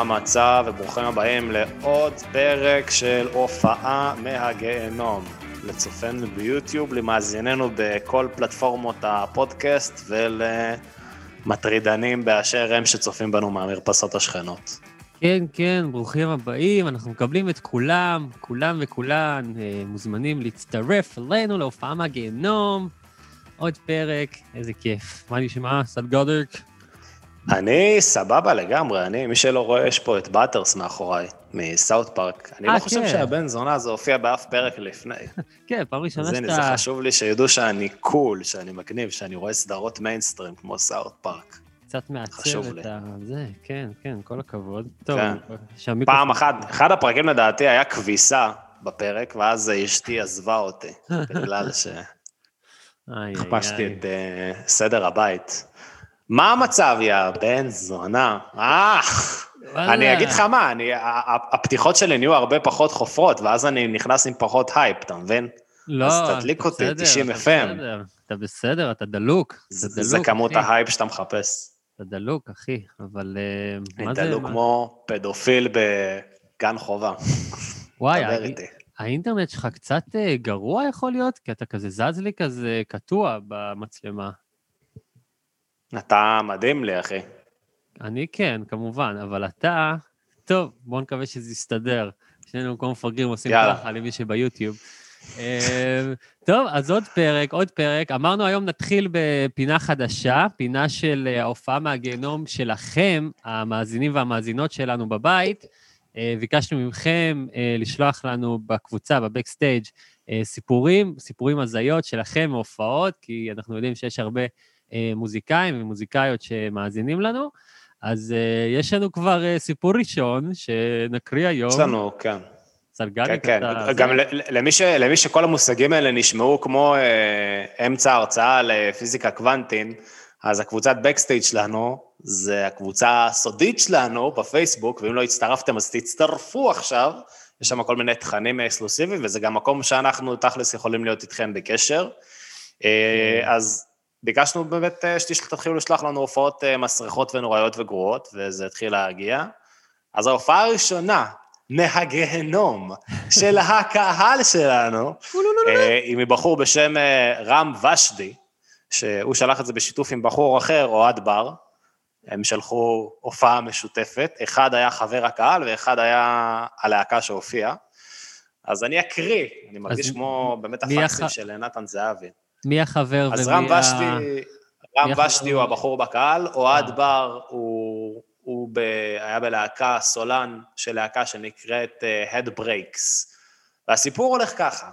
המצב וברוכים הבאים לעוד פרק של הופעה מהגיהנום. לצופינו ביוטיוב, למאזיננו בכל פלטפורמות הפודקאסט ולמטרידנים באשר הם שצופים בנו מהמרפסות השכנות. כן, כן, ברוכים הבאים, אנחנו מקבלים את כולם, כולם וכולן אה, מוזמנים להצטרף אלינו להופעה מהגיהנום. עוד פרק, איזה כיף. מה נשמע, סלגודרק? אני סבבה לגמרי, אני, מי שלא רואה, יש פה את באטרס מאחוריי, מסאות' פארק. אני אה, לא חושב כן. שהבן זונה הזה הופיע באף פרק לפני. כן, פעם ראשונה הנה, זה שאתה חשוב לי שידעו שאני cool, שאני מגניב, שאני רואה סדרות מיינסטרים כמו סאות' פארק. קצת מעצב. את ה... זה, כן, כן, כל הכבוד. טוב, כן. פעם אחת, אחד הפרקים לדעתי היה כביסה בפרק, ואז אשתי עזבה אותי, בגלל שהכפשתי איי, את אה, סדר הבית. מה המצב, יא בן זונה? אה. אני אגיד לך מה, אני, הפתיחות שלי נהיו הרבה פחות חופרות, ואז אני נכנס עם פחות הייפ, אתה מבין? לא, אז אתה תדליק אותי, בסדר, 90 אתה FM. בסדר, אתה בסדר, אתה דלוק. אתה זה זה דלוק, כמות אחי. ההייפ שאתה מחפש. אתה דלוק, אחי, אבל אה, אני מה זה... דלוק מה- כמו פדופיל בגן חובה. וואי. האינטרנט שלך קצת אה, גרוע יכול להיות? כי אתה כזה זז לי כזה קטוע במצלמה. אתה מדהים לי, אחי. אני כן, כמובן, אבל אתה... טוב, בוא נקווה שזה יסתדר. שנינו כמו מפגרים עושים. ככה למי שביוטיוב. אה, טוב, אז עוד פרק, עוד פרק. אמרנו היום נתחיל בפינה חדשה, פינה של אה, ההופעה מהגיהנום שלכם, המאזינים והמאזינות שלנו בבית. אה, ביקשנו מכם אה, לשלוח לנו בקבוצה, בבקסטייג', סיפורים, סיפורים הזיות שלכם מהופעות, כי אנחנו יודעים שיש הרבה מוזיקאים ומוזיקאיות שמאזינים לנו. אז אה, יש לנו כבר אה, סיפור ראשון שנקריא היום. יש לנו, כן. סלגניק, כן, כן. אתה... גם זה? ל- למי ש- למי שכל המושגים האלה נשמעו כמו אה, אמצע ההרצאה לפיזיקה קוונטית, אז הקבוצת בקסטייג' שלנו, זה הקבוצה הסודית שלנו בפייסבוק, ואם לא הצטרפתם אז תצטרפו עכשיו, יש שם כל מיני תכנים אקסקלוסיביים, וזה גם מקום שאנחנו תכלס יכולים להיות איתכם בקשר. אה, אז ביקשנו באמת אה, שתתחילו לשלוח לנו הופעות אה, מסריחות ונוראיות וגרועות, וזה התחיל להגיע. אז ההופעה הראשונה, מהגיהנום, של הקהל שלנו, אה, היא מבחור בשם רם ושדי, שהוא שלח את זה בשיתוף עם בחור אחר, אוהד בר. הם שלחו הופעה משותפת, אחד היה חבר הקהל ואחד היה הלהקה שהופיעה. אז אני אקריא, אני מרגיש כמו באמת הפקסים של נתן זהבי. מי החבר ומי אז ה... רם ושדי, מי רם? ושדי הוא הבחור בקהל, אוהד אה. בר הוא, הוא ב, היה בלהקה, סולן של להקה שנקראת uh, Head Breaks. והסיפור הולך ככה.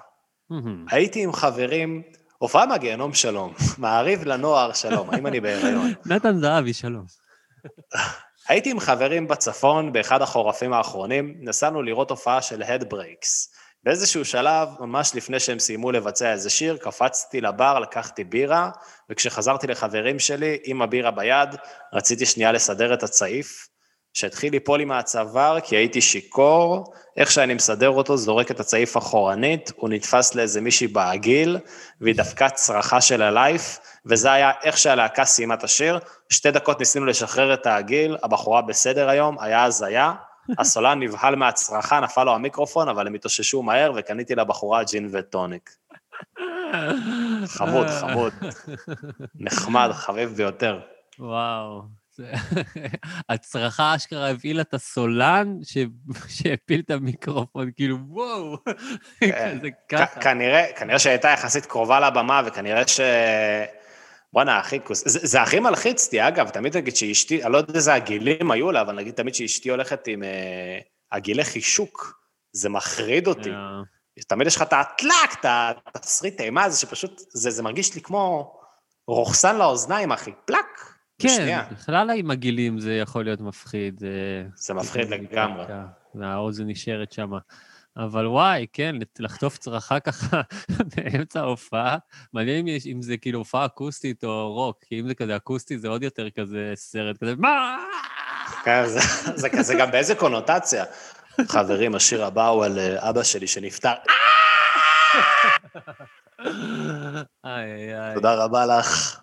הייתי עם חברים, הופעה מהגיהנום שלום, מעריב לנוער שלום, האם אני בהיריון? נתן זהבי, שלום. הייתי עם חברים בצפון באחד החורפים האחרונים, נסענו לראות הופעה של Head Breaks. באיזשהו שלב, ממש לפני שהם סיימו לבצע איזה שיר, קפצתי לבר, לקחתי בירה, וכשחזרתי לחברים שלי, עם הבירה ביד, רציתי שנייה לסדר את הצעיף, שהתחיל ליפול לי מהצוואר כי הייתי שיכור, איך שאני מסדר אותו, זורק את הצעיף אחורנית, הוא נתפס לאיזה מישהי בעגיל, והיא דפקה צרחה של הלייף, וזה היה איך שהלהקה סיימה את השיר. שתי דקות ניסינו לשחרר את העגיל, הבחורה בסדר היום, היה הזיה. הסולן נבהל מהצרחה, נפל לו המיקרופון, אבל הם התאוששו מהר, וקניתי לבחורה ג'ין וטוניק. חמוד, חמוד. נחמד, חביב ביותר. וואו. הצרחה אשכרה הבהילה את הסולן שהפיל את המיקרופון, כאילו, וואו, כן. כזה כ- ככה. כנראה, שהייתה יחסית קרובה לבמה, וכנראה. וואנה, הכי כוס... זה, זה הכי מלחיץ אותי, אגב, תמיד נגיד שאשתי, אני לא יודע איזה הגילים היו לה, אבל נגיד תמיד שאשתי הולכת עם אה, הגילי חישוק, זה מחריד אותי. אה, תמיד יש לך את הטלק, את התסריט אימה הזה, שפשוט, זה, זה מרגיש לי כמו רוכסן לאוזניים, אחי, פלאק. כן, בשנייה. בכלל עם הגילים זה יכול להיות מפחיד. זה- זה מפחיד לגמרי. והאוזן נשארת שם. אבל וואי, כן, לחטוף צרחה ככה באמצע ההופעה, מעניין אם, יש, אם זה כאילו הופעה אקוסטית או רוק, כי אם זה כזה אקוסטי זה עוד יותר כזה סרט, כזה מה? כן, זה, זה כזה גם באיזה קונוטציה. חברים, השיר הבא הוא על אה, אבא שלי שנפטר. תודה רבה לך.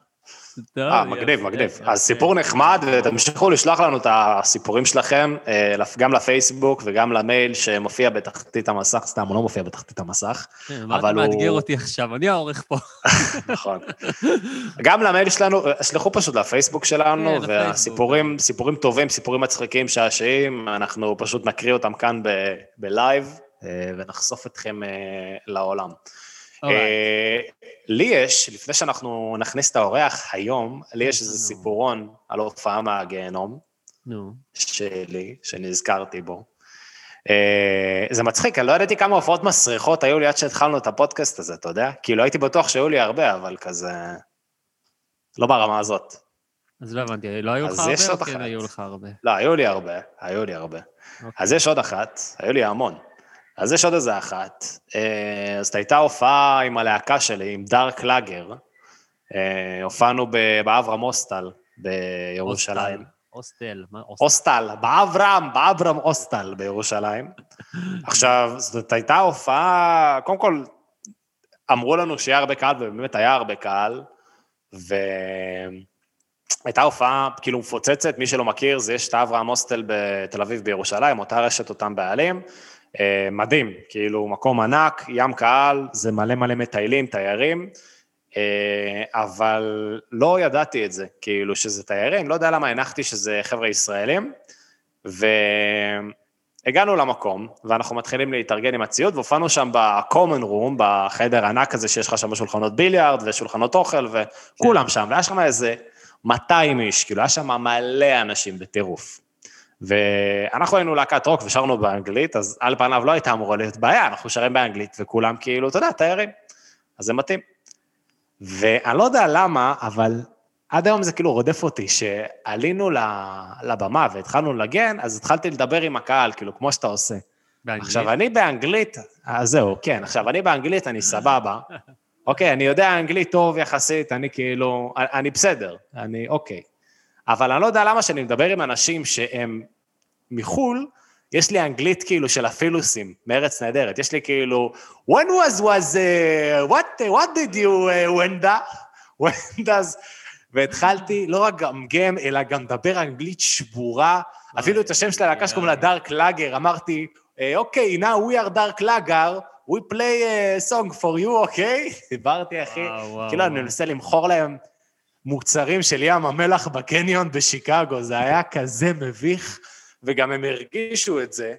אה, מגניב, מגניב. אז סיפור נחמד, ותמשיכו לשלוח לנו את הסיפורים שלכם, אה, גם לפייסבוק וגם למייל שמופיע בתחתית המסך, סתם, הוא לא מופיע בתחתית המסך, כן, אבל אתה מאתגר הוא- אותי עכשיו? אני העורך פה. נכון. גם למייל שלנו, שלחו פשוט לפייסבוק שלנו, כן. והסיפורים, סיפורים טובים, סיפורים מצחיקים, שעשעים, אנחנו פשוט נקריא אותם כאן בלייב, אה, ונחשוף אתכם אה, לעולם. אה, לי יש, לפני שאנחנו נכניס את האורח היום, לי יש איזה. סיפורון על הופעה מהגיהנום נו, שלי, שנזכרתי בו. אה, זה מצחיק, אני לא ידעתי כמה הופעות מסריחות היו לי עד שהתחלנו את הפודקאסט הזה, אתה יודע? כאילו הייתי בטוח שהיו לי הרבה, אבל כזה... לא ברמה הזאת. אז לא הבנתי, לא היו לך הרבה או כן. היו לך הרבה? לא, היו לי הרבה, היו לי הרבה. אוקיי. אז יש עוד אחת, היו לי המון. אז יש עוד איזה אחת. אה, אז הייתה הופעה עם הלהקה שלי, עם דארק לאגר. אה, הופענו באברהם הוסטל בירושלים. הוסטל, מה הוסטל? הוסטל, באברהם, באברהם הוסטל בירושלים. עכשיו, זאת הייתה הופעה, קודם כל, אמרו לנו שיהיה הרבה קהל, ובאמת היה הרבה קהל, והייתה הופעה כאילו מפוצצת, מי שלא מכיר, זה יש את האברהם הוסטל בתל אביב בירושלים, אותה רשת אותם בעלים. אה, מדהים, כאילו מקום ענק, ים קהל, זה מלא מלא מטיילים, תיירים, אה, אבל לא ידעתי את זה, כאילו שזה תיירים, לא יודע למה הנחתי שזה חבר'ה ישראלים, והגענו למקום, ואנחנו מתחילים להתארגן עם הציוד, והופענו שם ב-common room, בחדר הענק הזה שיש לך שם שולחנות ביליארד ושולחנות אוכל, וכולם שם, והיה שם איזה 200 איש, כאילו היה שם מלא אנשים בטירוף. ואנחנו היינו להקת רוק ושרנו באנגלית, אז על פניו לא הייתה אמורה להיות בעיה, אנחנו שרים באנגלית וכולם כאילו, אתה יודע, תיירים. אז זה מתאים. ואני לא יודע למה, אבל עד היום זה כאילו רודף אותי, שעלינו לבמה והתחלנו לנגן, אז התחלתי לדבר עם הקהל, כאילו, כמו שאתה עושה. באנגלית? עכשיו, אני באנגלית, אז זהו, כן, עכשיו, אני באנגלית, אני סבבה. אוקיי, אני יודע אנגלית טוב יחסית, אני כאילו, אני בסדר, אני אוקיי. אבל אני לא יודע למה כשאני מדבר עם אנשים שהם מחו"ל, יש לי אנגלית כאילו של הפילוסים, מארץ נהדרת. יש לי כאילו, when was was, uh, what, what did you, uh, when da, when does, והתחלתי לא רק גמגם, אלא גם לדבר אנגלית שבורה. אפילו את השם של הלהקה שקוראים לה דארק לאגר, אמרתי, "אה, אוקיי, now we are dark lager, we play a song for you, אוקיי? דיברתי, אחי. כאילו, אני. מנסה למכור להם מוצרים של ים המלח בקניון בשיקגו, זה היה כזה מביך, וגם הם הרגישו את זה.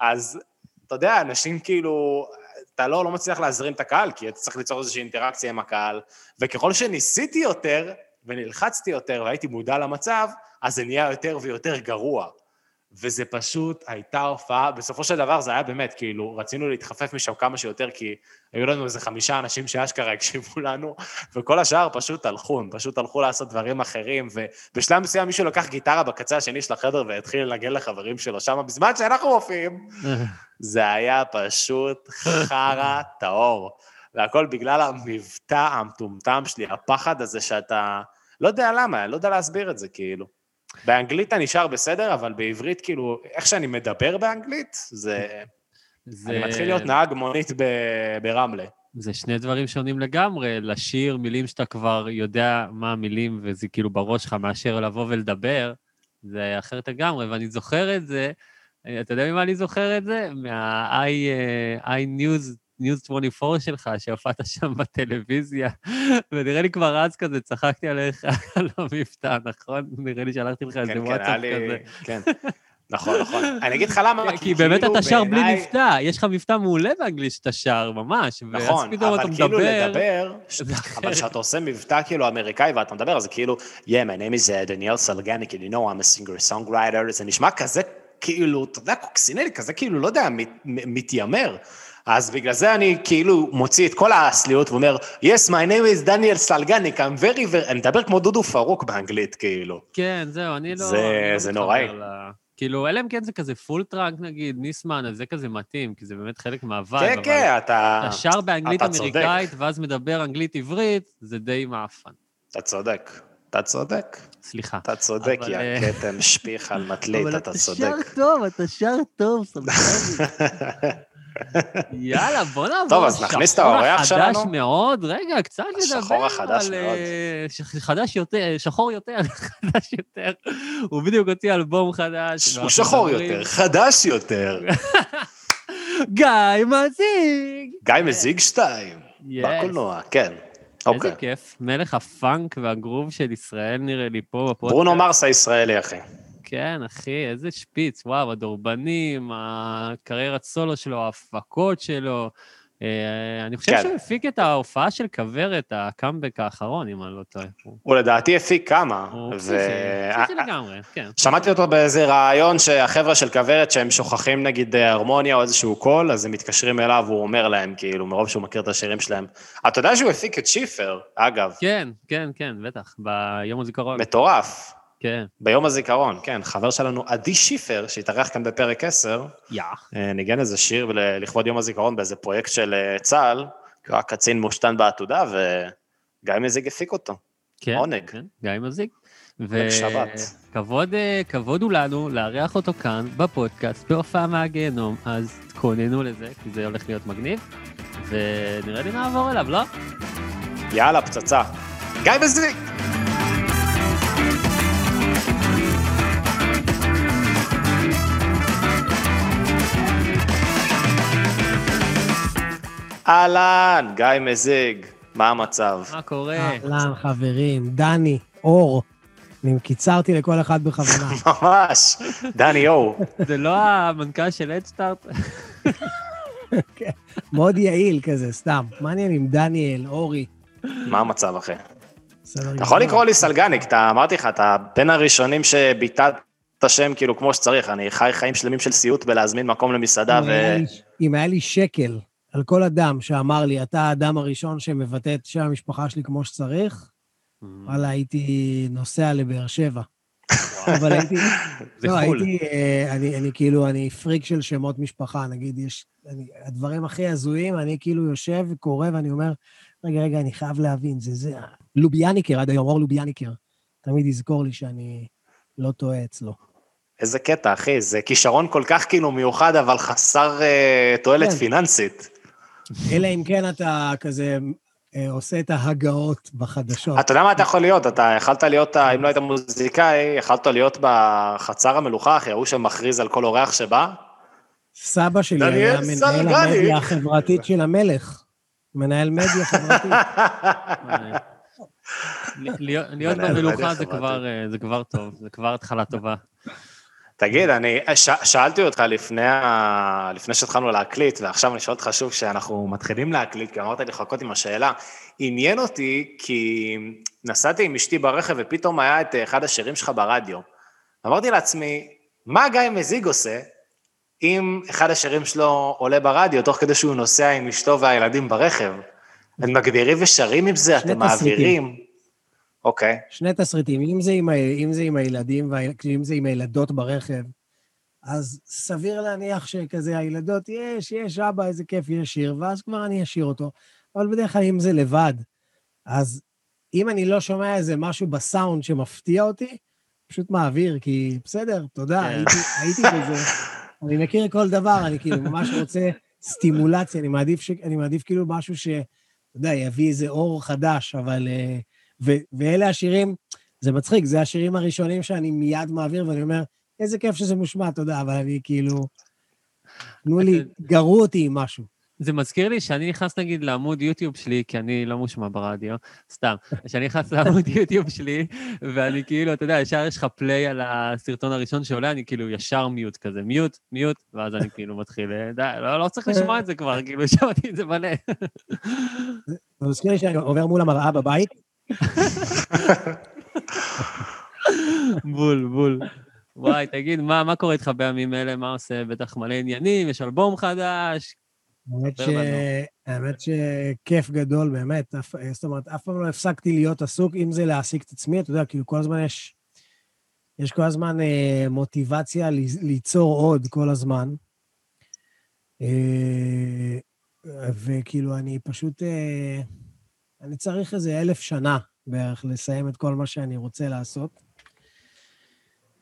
אז, אתה יודע, אנשים כאילו, אתה לא, לא מצליח להזרים את הקהל, כי אתה צריך ליצור איזושהי אינטראקציה עם הקהל, וככל שניסיתי יותר, ונלחצתי יותר, והייתי מודע למצב, אז זה נהיה יותר ויותר גרוע. וזה פשוט הייתה הופעה, בסופו של דבר זה היה באמת, כאילו, רצינו להתחפף משם כמה שיותר, כי היו לנו איזה חמישה אנשים שאשכרה הקשיבו לנו, וכל השאר פשוט הלכו, הם פשוט הלכו לעשות דברים אחרים, ובשלב מסוים מישהו לקח גיטרה בקצה השני של החדר והתחיל לנגן לחברים שלו שם, בזמן שאנחנו מופיעים. זה היה פשוט חרא טהור. והכל בגלל המבטא המטומטם שלי, הפחד הזה שאתה... לא יודע למה, לא יודע להסביר את זה, כאילו. באנגלית אתה נשאר בסדר, אבל בעברית, כאילו, איך שאני מדבר באנגלית, זה... זה- אני מתחיל להיות נהג מונית ב- ברמלה. זה שני דברים שונים לגמרי, לשיר מילים שאתה כבר יודע מה המילים וזה כאילו בראש שלך, מאשר לבוא ולדבר, זה אחרת לגמרי, ואני זוכר את זה, אתה יודע ממה אני זוכר את זה? מה-i-news, News 24 שלך, שהופעת שם בטלוויזיה, ונראה לי כבר אז כזה צחקתי עליך על המבטא, נכון? נראה לי שלחתי לך איזה כן, כן, וואטסאפ. כזה. כן. נכון, נכון. אני אגיד לך למה, כי באמת כאילו אתה שר בלי מבטא, יש לך מבטא מעולה באנגלית שאתה שר, ממש. נכון, אבל כאילו. לדבר, אבל כשאתה עושה מבטא כאילו אמריקאי ואתה מדבר, אז כאילו, yeah, my name is uh, דניאל סלגניק, and you know I'm a singer songwriter, זה נשמע כזה, כאילו, אתה יודע, קוקסינלי, כזה כאילו, לא יודע, מתיימר. אז בגלל זה אני כאילו מוציא את כל הסליות ואומר, yes, my name is דניאל סלגניק, I'm very very, אני מדבר כמו דודו פרוק באנגלית, כאילו. כן, זהו, אני לא... זה- אני לא זה נוראי. ל- כאילו, אלא אם כן זה כזה פול טראנק נגיד, ניסמן, אז זה כזה מתאים, כי זה באמת חלק מהווייב. כן, אבל כן, אתה... אתה שר באנגלית אתה צודק. אמריקאית, ואז מדבר אנגלית עברית, זה די מעפן. אתה צודק, אתה צודק, סליחה. אתה צודק, אבל, יא אה, כתם שפיך על מטלית, אתה צודק. טוב, אתה שר טוב, סבבה. יאללה, בוא נעבור. טוב, אז נכניס את האורח שחור החדש שלנו? מאוד, רגע, קצת לדבר השחור החדש מאוד. אה, חדש יותר, שחור יותר, חדש יותר. הוא בדיוק הוציא אלבום חדש. הוא שחור יותר, חדש יותר. גיא מזיג! גיא מזיג שתיים. בקולנוע, כן. איזה אוקיי. כיף, מלך הפאנק והגרוב של ישראל נראה לי פה בפודקאסט. ברונו מרס הישראלי, אחי. כן, אחי, איזה שפיץ, וואו, הדורבנים, הקריירת סולו שלו, ההפקות שלו. אה, אני חושב כן. שהוא הפיק את ההופעה של כוורת, הקאמבק האחרון, אם אני לא טועה. הוא הוא לדעתי הפיק כמה, הוא ו... פסיכי, פסיכי לגמרי, כן. שמעתי אותו באיזה ריאיון שהחבר'ה של כוורת, שהם שוכחים נגיד הרמוניה או איזשהו קול, אז הם מתקשרים אליו, והוא אומר להם, כאילו, מרוב שהוא מכיר את השירים שלהם. אתה יודע שהוא הפיק את שיפר, אגב, כן, כן, כן, בטח, ביום הזיכרון. מטורף. כן, ביום הזיכרון, כן, חבר שלנו עדי שיפר, שהתארח כאן בפרק 10, יא. אה, ניגן איזה שיר לכבוד יום הזיכרון באיזה פרויקט של אה, צה"ל, כי הוא היה קצין מושתן בעתודה, וגיא מזיג הפיק אותו. כן, עונג. כן, גיא מזיק. שבת. וכבוד אה, כבוד הוא לנו לארח אותו כאן בפודקאסט בהופעה מהגיהנום, אז תכוננו לזה, כי זה הולך להיות מגניב, ונראה לי נעבור אליו, לא? יאללה, פצצה. גיא מזיג! אהלן, גיא מזיג, מה המצב? מה קורה? אהלן, חברים, דני, אור. אני קיצרתי לכל אחד בכוונה. ממש, דני אור. זה לא המנכ"ל של אדסטארט? מאוד יעיל כזה, סתם. מה העניין עם דניאל, אורי? מה המצב, אחי? אתה יכול. לקרוא לי סלגניק, אתה, אמרתי לך, אתה בין הראשונים שביטאת את השם כאילו כמו שצריך, אני חי חיים שלמים של סיוט בלהזמין מקום למסעדה, אם ו... היה לי- אם היה לי שקל על כל אדם שאמר לי, אתה האדם הראשון שמבטא את שם המשפחה שלי כמו שצריך, וואלה, הייתי נוסע לבאר שבע. אבל הייתי... זה לא, חו"ל. הייתי... אה, אני אני כאילו, אני פריק של שמות משפחה, נגיד, יש... אני- הדברים הכי הזויים, אני כאילו יושב וקורא ואני אומר, רגע, רגע, אני חייב להבין, זה זה... לוביאניקר עד היום, אור לוביאניקר. תמיד יזכור לי שאני לא טועה אצלו. איזה קטע, אחי, זה כישרון כל כך כאילו מיוחד, אבל חסר אה, תועלת כן. פיננסית. אלא אם כן אתה כזה אה, עושה את ההגאות בחדשות. אתה יודע מה אתה יכול להיות? אתה יכלת להיות, אם לא היית מוזיקאי, יכלת להיות בחצר המלוכה, אחי, ההוא שמכריז על כל אורח שבא. סבא שלי היה מנהל. המדיה החברתית של המלך. מנהל מדיה חברתית. להיות במלוכה אה, זה כבר טוב, זה כבר התחלה טובה. תגיד, אני ש, שאלתי אותך לפני, ה, לפני שהתחלנו להקליט, ועכשיו אני שואל אותך שוב כשאנחנו מתחילים להקליט, כי אמרת לי לחכות עם השאלה. עניין אותי כי נסעתי עם אשתי ברכב ופתאום היה את אחד השירים שלך ברדיו. אמרתי לעצמי, מה גיא מזיג עושה אם אחד השירים שלו עולה ברדיו, תוך כדי שהוא נוסע עם אשתו והילדים ברכב? הם מגדירים ושרים עם זה, אתם. מעבירים. אוקיי. שני תסריטים, אם זה עם, אם זה עם הילדים, אם זה עם הילדות ברכב, אז סביר להניח שכזה הילדות, יש, יש, אבא, איזה כיף, יש שיר, ואז כבר אני אשיר אותו. אבל בדרך כלל אם זה לבד, אז אם אני לא שומע איזה משהו בסאונד שמפתיע אותי, פשוט מעביר, כי בסדר, תודה, כן. הייתי, הייתי בזה. אני מכיר כל דבר, אני כאילו ממש רוצה סטימולציה, אני מעדיף, ש... אני מעדיף כאילו משהו ש... אתה יודע, יביא איזה אור חדש, אבל... אה, ו... ואלה השירים, זה מצחיק, זה השירים הראשונים שאני מיד מעביר, ואני אומר, איזה כיף שזה מושמע, תודה, אבל אני כאילו... תנו לי, גרו אותי עם משהו. זה מזכיר לי שאני נכנס נגיד לעמוד יוטיוב שלי, כי אני לא מושמע ברדיו, סתם, שאני נכנס לעמוד יוטיוב שלי, ואני כאילו, אתה יודע, ישר יש לך פליי על הסרטון הראשון שעולה, אני כאילו ישר מיוט כזה, מיוט, מיוט, ואז אני כאילו מתחיל, אה, די, לא, לא צריך לשמוע את זה כבר, כאילו, שמעתי את זה מלא. זה מזכיר לי שאני עובר מול המראה בבית, בול, בול. וואי, תגיד, מה, מה קורה איתך בימים אלה? מה עושה? בטח מלא עניינים, יש אלבום חדש. האמת, ש... האמת שכיף גדול, באמת. אף... זאת אומרת, אף פעם לא הפסקתי להיות עסוק, אם זה להעסיק את עצמי, אתה יודע, כאילו כל הזמן יש... יש כל הזמן אה, מוטיבציה ל... ליצור עוד כל הזמן. אה, וכאילו, אני פשוט... אה, אני צריך איזה אלף שנה בערך לסיים את כל מה שאני רוצה לעשות.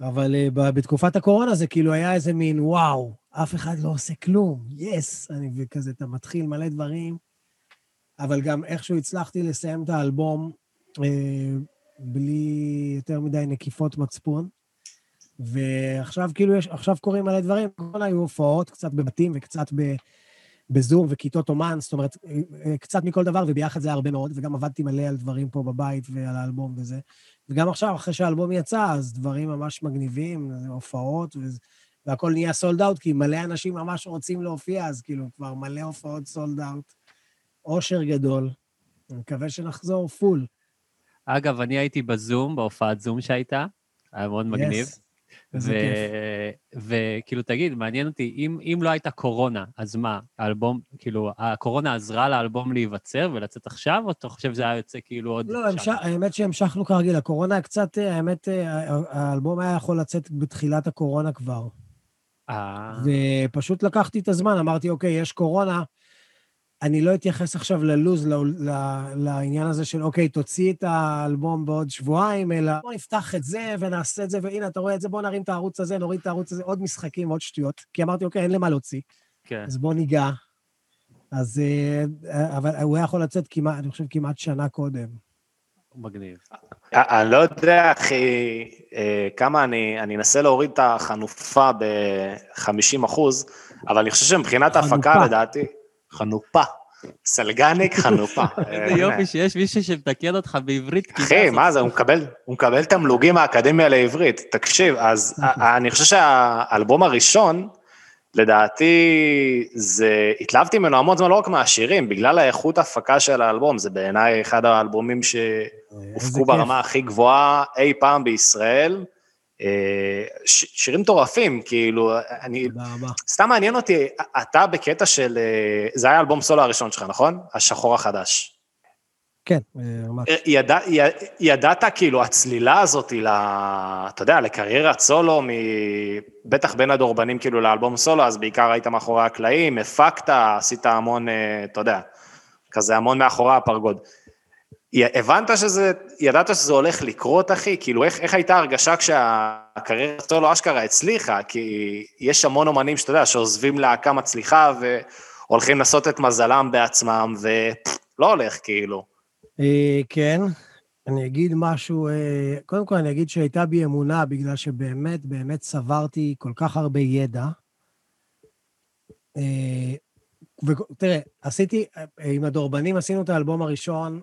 אבל אה, בתקופת הקורונה זה כאילו היה איזה מין, וואו, אף אחד לא עושה כלום, יס! אני וכזה, אתה מתחיל מלא דברים, אבל גם איכשהו הצלחתי לסיים את האלבום אה, בלי יותר מדי נקיפות מצפון. ועכשיו כאילו יש, עכשיו קורים מלא דברים, בקורונה היו הופעות, קצת בבתים וקצת ב, בזום וכיתות אומן, זאת אומרת, אה, אה, קצת מכל דבר, וביחד זה היה הרבה מאוד, וגם עבדתי מלא על דברים פה בבית ועל האלבום וזה. וגם עכשיו, אחרי שהאלבום יצא, אז דברים ממש מגניבים, הופעות, וזה- והכל נהיה סולד אאוט, כי מלא אנשים ממש רוצים להופיע, אז כאילו, כבר מלא הופעות סולד אאוט. אושר גדול. אני מקווה שנחזור פול. אגב, אני הייתי בזום, בהופעת זום שהייתה, היה מאוד מגניב. איזה כיף. וכאילו, תגיד, מעניין אותי, אם, אם לא הייתה קורונה, אז מה, האלבום, כאילו, הקורונה עזרה לאלבום להיווצר ולצאת עכשיו, או אתה חושב שזה היה יוצא כאילו עוד... לא? המש... האמת שהמשכנו כרגיל. הקורונה קצת, אה, האמת, אה, האלבום היה יכול לצאת בתחילת הקורונה כבר. אה, ופשוט לקחתי את הזמן, אמרתי, אוקיי, יש קורונה, אני לא אתייחס עכשיו ללוז, ל- ל- לעניין הזה של, אוקיי, תוציא את האלבום בעוד שבועיים, אלא בוא נפתח את זה ונעשה את זה, והנה, אתה רואה את זה, בוא נרים את הערוץ הזה, נוריד את הערוץ הזה, עוד משחקים, עוד שטויות. כי אמרתי, אוקיי, אין למה להוציא, כן. אז בוא ניגע. אז, אה, אבל הוא היה יכול לצאת כמעט, אני חושב, כמעט שנה קודם. מגניב. אני לא יודע, אחי, אה, כמה אני, אני אנסה להוריד את החנופה ב-50 אחוז, אבל אני חושב שמבחינת. ההפקה, לדעתי, חנופה. סלגניק חנופה. איזה יופי שיש מישהו שמתקן אותך בעברית. אחי, מה זה, הוא מקבל, הוא מקבל תמלוגים מהאקדמיה לעברית. תקשיב, אז אני חושב שהאלבום הראשון, לדעתי, זה, התלהבתי ממנו המון זמן, לא רק מהשירים, בגלל האיכות ההפקה של האלבום, זה בעיניי אחד האלבומים איזה שהופקו. ברמה הכי גבוהה אי פעם בישראל. אה, ש- שירים מטורפים, כאילו, אני, תודה רבה. סתם מעניין אותי, אתה בקטע של, אה, זה היה האלבום סולו הראשון שלך, נכון? השחור החדש. כן, אה, ממש. ידע, י- ידעת כאילו הצלילה הזאת, ל, אתה יודע, לקריירת סולו, מ, בטח בין הדורבנים כאילו לאלבום סולו, אז בעיקר היית מאחורי הקלעים, הפקת, עשית המון, אתה יודע, כזה המון מאחורי הפרגוד. הבנת שזה, ידעת שזה הולך לקרות, אחי? כאילו, איך, איך הייתה הרגשה כשהקריירת סולו אשכרה הצליחה? כי יש המון אומנים שאתה יודע, שעוזבים להקה מצליחה והולכים לעשות את מזלם בעצמם, ולא הולך, כאילו. אה, כן, אני אגיד משהו, אה, קודם כל אני אגיד שהייתה בי אמונה, בגלל שבאמת, באמת צברתי כל כך הרבה ידע. אה, ותראה, עשיתי, עם הדורבנים עשינו את האלבום הראשון,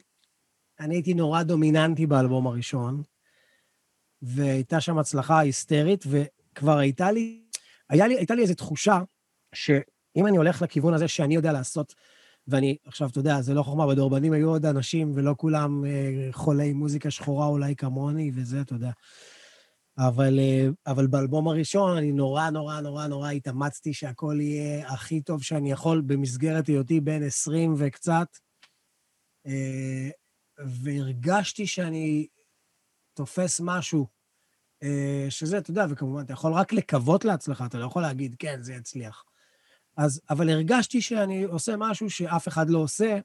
אני הייתי נורא דומיננטי באלבום הראשון, והייתה שם הצלחה היסטרית, וכבר הייתה לי, היה לי, הייתה לי איזו תחושה שאם אני הולך לכיוון הזה שאני יודע לעשות, ואני, עכשיו, אתה יודע, זה לא חוכמה, בדורבנים היו עוד אנשים, ולא כולם אה, חולי מוזיקה שחורה אולי כמוני, וזה, אתה יודע. אבל, אה, אבל באלבום הראשון אני נורא, נורא, נורא, נורא התאמצתי שהכל יהיה הכי טוב שאני יכול במסגרת היותי בן 20 וקצת. אה, והרגשתי שאני תופס משהו, אה, שזה, אתה יודע, וכמובן, אתה יכול רק לקוות להצלחה, אתה לא יכול להגיד, כן, זה יצליח. אז, אבל הרגשתי שאני עושה משהו שאף אחד לא עושה,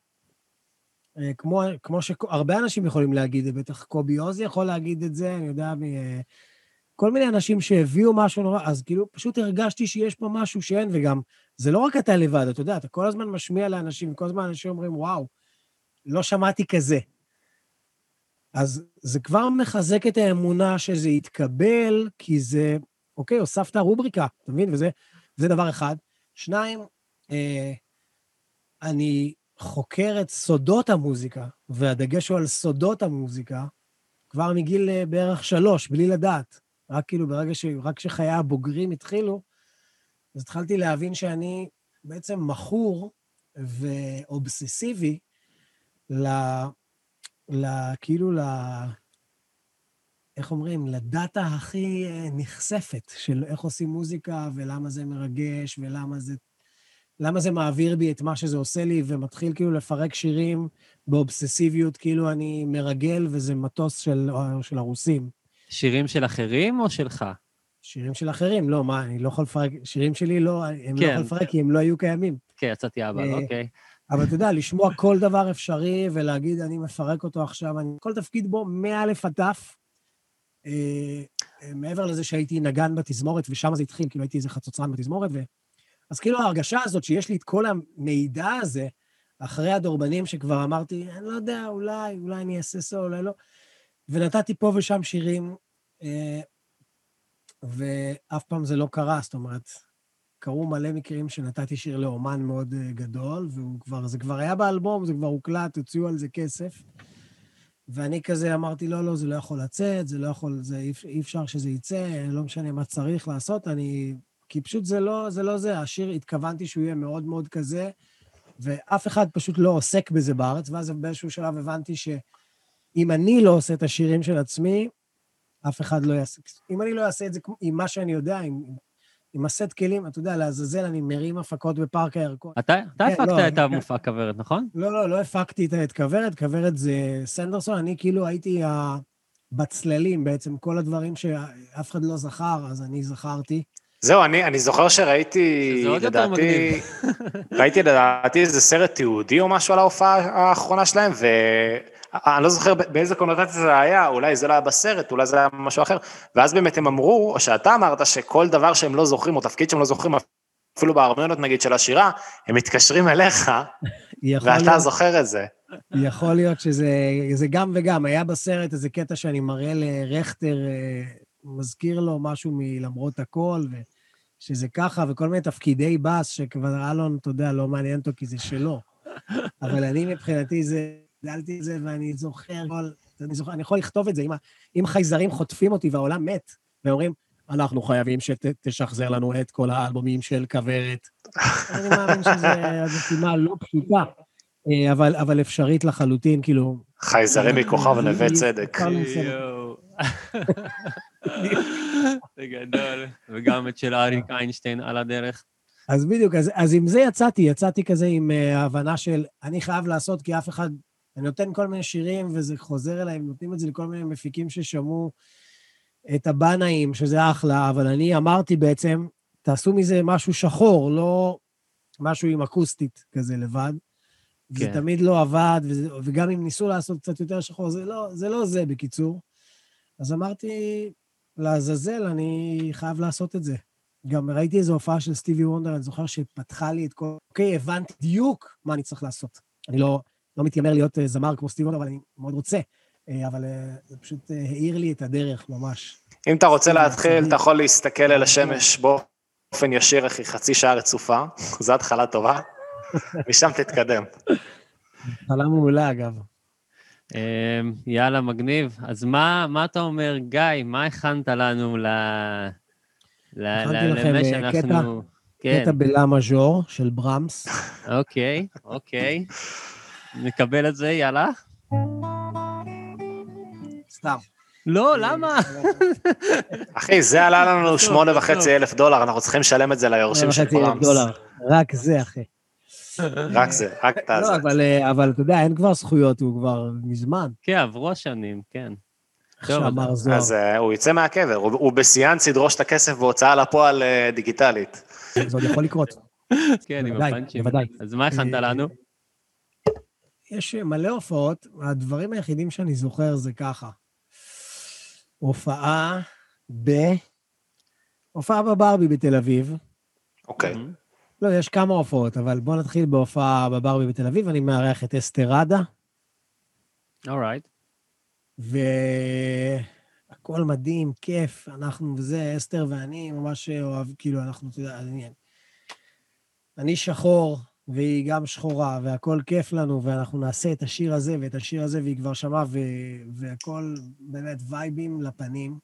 אה, כמו, כמו שהרבה אנשים יכולים להגיד, בטח קובי עוז יכול להגיד את זה, אני יודע, מ, אה, כל מיני אנשים שהביאו משהו נורא, אז כאילו, פשוט הרגשתי שיש פה משהו שאין, וגם, זה לא רק אתה לבד, אתה יודע, אתה כל הזמן משמיע לאנשים, כל הזמן אנשים אומרים, וואו, לא שמעתי כזה. אז זה כבר מחזק את האמונה שזה יתקבל, כי זה, אוקיי, הוספת רובריקה, אתה מבין? וזה, זה דבר אחד. שניים, אה, אני חוקר את סודות המוזיקה, והדגש הוא על סודות המוזיקה, כבר מגיל אה, בערך שלוש, בלי לדעת. רק כאילו ברגע ש... רק כשחיי הבוגרים התחילו, אז התחלתי להבין שאני בעצם מכור ואובססיבי ל... כאילו ל... איך אומרים? לדאטה הכי אה, נחשפת של איך עושים מוזיקה ולמה זה מרגש ולמה זה... למה זה מעביר בי את מה שזה עושה לי, ומתחיל כאילו לפרק שירים באובססיביות, כאילו אני מרגל וזה מטוס של, של הרוסים. שירים של אחרים או שלך? שירים של אחרים, לא, מה, אני לא יכול לפרק, שירים שלי לא, הם לא כן. יכול לפרק כי הם לא היו קיימים. כן, יצאתי אבל, אה, אוקיי. אבל אתה יודע, לשמוע כל דבר אפשרי ולהגיד, אני מפרק אותו עכשיו, אני, כל תפקיד בו, מא' עד ת', אה, אה, מעבר לזה שהייתי נגן בתזמורת, ושם זה התחיל, כאילו הייתי איזה חצוצרן בתזמורת, ו... אז כאילו ההרגשה הזאת שיש לי את כל המידע הזה, אחרי הדורבנים שכבר אמרתי, אני לא יודע, אולי, אולי אני אעשה סול, אולי לא, ונתתי פה ושם שירים, אה, ואף פעם זה לא קרה, זאת אומרת, קרו מלא מקרים שנתתי שיר לאומן מאוד אה, גדול, והוא כבר, כבר היה באלבום, זה כבר הוקלט, הוציאו על זה כסף. ואני כזה אמרתי, לא, לא, זה לא יכול לצאת, זה לא יכול, זה, אי, אי אפשר שזה יצא, לא משנה מה צריך לעשות, אני... כי פשוט זה לא זה, לא זה. השיר, התכוונתי שהוא יהיה מאוד מאוד כזה, ואף אחד פשוט לא עוסק בזה בארץ, ואז באיזשהו שלב הבנתי שאם אני לא עושה את השירים של עצמי, אף אחד לא יעשה. אם אני לא אעשה את זה עם מה שאני יודע, עם הסט כלים, אתה יודע, לעזאזל, אני מרים הפקות בפארק הירקון. אתה אתה כן, הפקת לא, את המופע כוורת, נכון? לא, לא, לא הפקתי את- כוורת, כוורת זה סנדרסון, אני כאילו הייתי ה- בצללים בעצם, כל הדברים שאף אחד לא זכר, אז אני זכרתי. זהו, אני, אני זוכר שראיתי, לדעתי, ראיתי לדעתי איזה סרט תיעודי או משהו על ההופעה האחרונה שלהם, ואני לא זוכר באיזה קונוטציה זה היה, אולי זה לא היה בסרט, אולי זה היה משהו אחר, ואז באמת הם אמרו, או שאתה אמרת שכל דבר שהם לא זוכרים, או תפקיד שהם לא זוכרים, אפילו בהרמוניות נגיד של השירה, הם מתקשרים אליך, ואתה להיות, זוכר את זה. יכול להיות שזה זה גם וגם. היה בסרט איזה קטע שאני מראה לרכטר, אה, מזכיר לו משהו מלמרות הכל, ושזה ככה, וכל מיני תפקידי בס שכבר אלון, אתה יודע, לא מעניין אותו כי זה שלו. אבל אני מבחינתי זה, גדלתי את זה, ואני זוכר כל... אני, זוכר, אני יכול לכתוב את זה, אם, אם חייזרים חוטפים אותי והעולם מת, ואומרים, אנחנו חייבים שתשחזר לנו את כל האלבומים של כוורת. אני מאמין שזו משימה לא פשוטה, אה, אבל, אבל אפשרית לחלוטין, כאילו... חייזרים מכוכב נווה צדק. זה גדול. וגם את של אריק איינשטיין על הדרך. אז בדיוק, אז, אז עם זה יצאתי, יצאתי כזה עם uh, הבנה של אני חייב לעשות, כי אף אחד... אני נותן כל מיני שירים, וזה חוזר אליי, נותנים את זה לכל מיני מפיקים ששמעו את הבנאים, שזה אחלה, אבל אני אמרתי בעצם, תעשו מזה משהו שחור, לא משהו עם אקוסטית כזה לבד. זה כן. תמיד לא עבד, וזה, וגם אם ניסו לעשות קצת יותר שחור, זה לא זה, לא זה בקיצור. אז אמרתי, לעזאזל, אני חייב לעשות את זה. גם ראיתי איזו הופעה של סטיבי וונדר, אני זוכר שפתחה לי את כל... אוקיי, הבנתי בדיוק מה אני צריך לעשות. אני לא, לא מתיימר להיות אה, זמר כמו סטיבי וונדר, אבל אני מאוד רוצה. אה, אבל אה, זה פשוט האיר לי את הדרך ממש. אם אתה רוצה להתחיל. אתה יכול להסתכל אל השמש באופן ישיר, אחי, חצי שעה רצופה, זו התחלה טובה, משם תתקדם. התחלה מעולה, אגב. יאללה, מגניב. אז מה מה אתה אומר, גיא, מה הכנת לנו ל... ל- הכנתי ל- לכם, למה שאנחנו... כן, קטע בלה מז'ור של ברמס. אוקיי, אוקיי. נקבל את זה, יאללה. סתם. לא, למה? אחי, זה עלה לנו שמונה וחצי אלף דולר, אנחנו צריכים לשלם את זה ליורשים של. דולר. רק זה, אחי. רק זה, רק את לא, הזה. אבל, אה, אבל אתה יודע, אין כבר זכויות, הוא כבר מזמן. כן, עברו השנים, כן. שאמר זוהר. אז אה, הוא יצא מהקבר, הוא בשיאן סדרוש את הכסף בהוצאה לפועל אה, דיגיטלית. זה עוד יכול לקרות. כן, עם הפאנצ'ים. בוודאי. אז מה הכנת לנו? יש מלא הופעות, הדברים היחידים שאני זוכר זה ככה. הופעה ב... הופעה בברבי בתל אביב. אוקיי. לא, יש כמה הופעות, אבל בואו נתחיל בהופעה בברבי בתל אביב. אני מארח את אסתרדה, אורייט. והכל מדהים, כיף, אנחנו וזה, אסתר ואני ממש אוהב, כאילו, אנחנו, אתה יודע, אני, אני שחור, והיא גם שחורה, והכל כיף לנו, ואנחנו נעשה את השיר הזה ואת השיר הזה, והיא כבר שמעה, והכל באמת וייבים לפנים.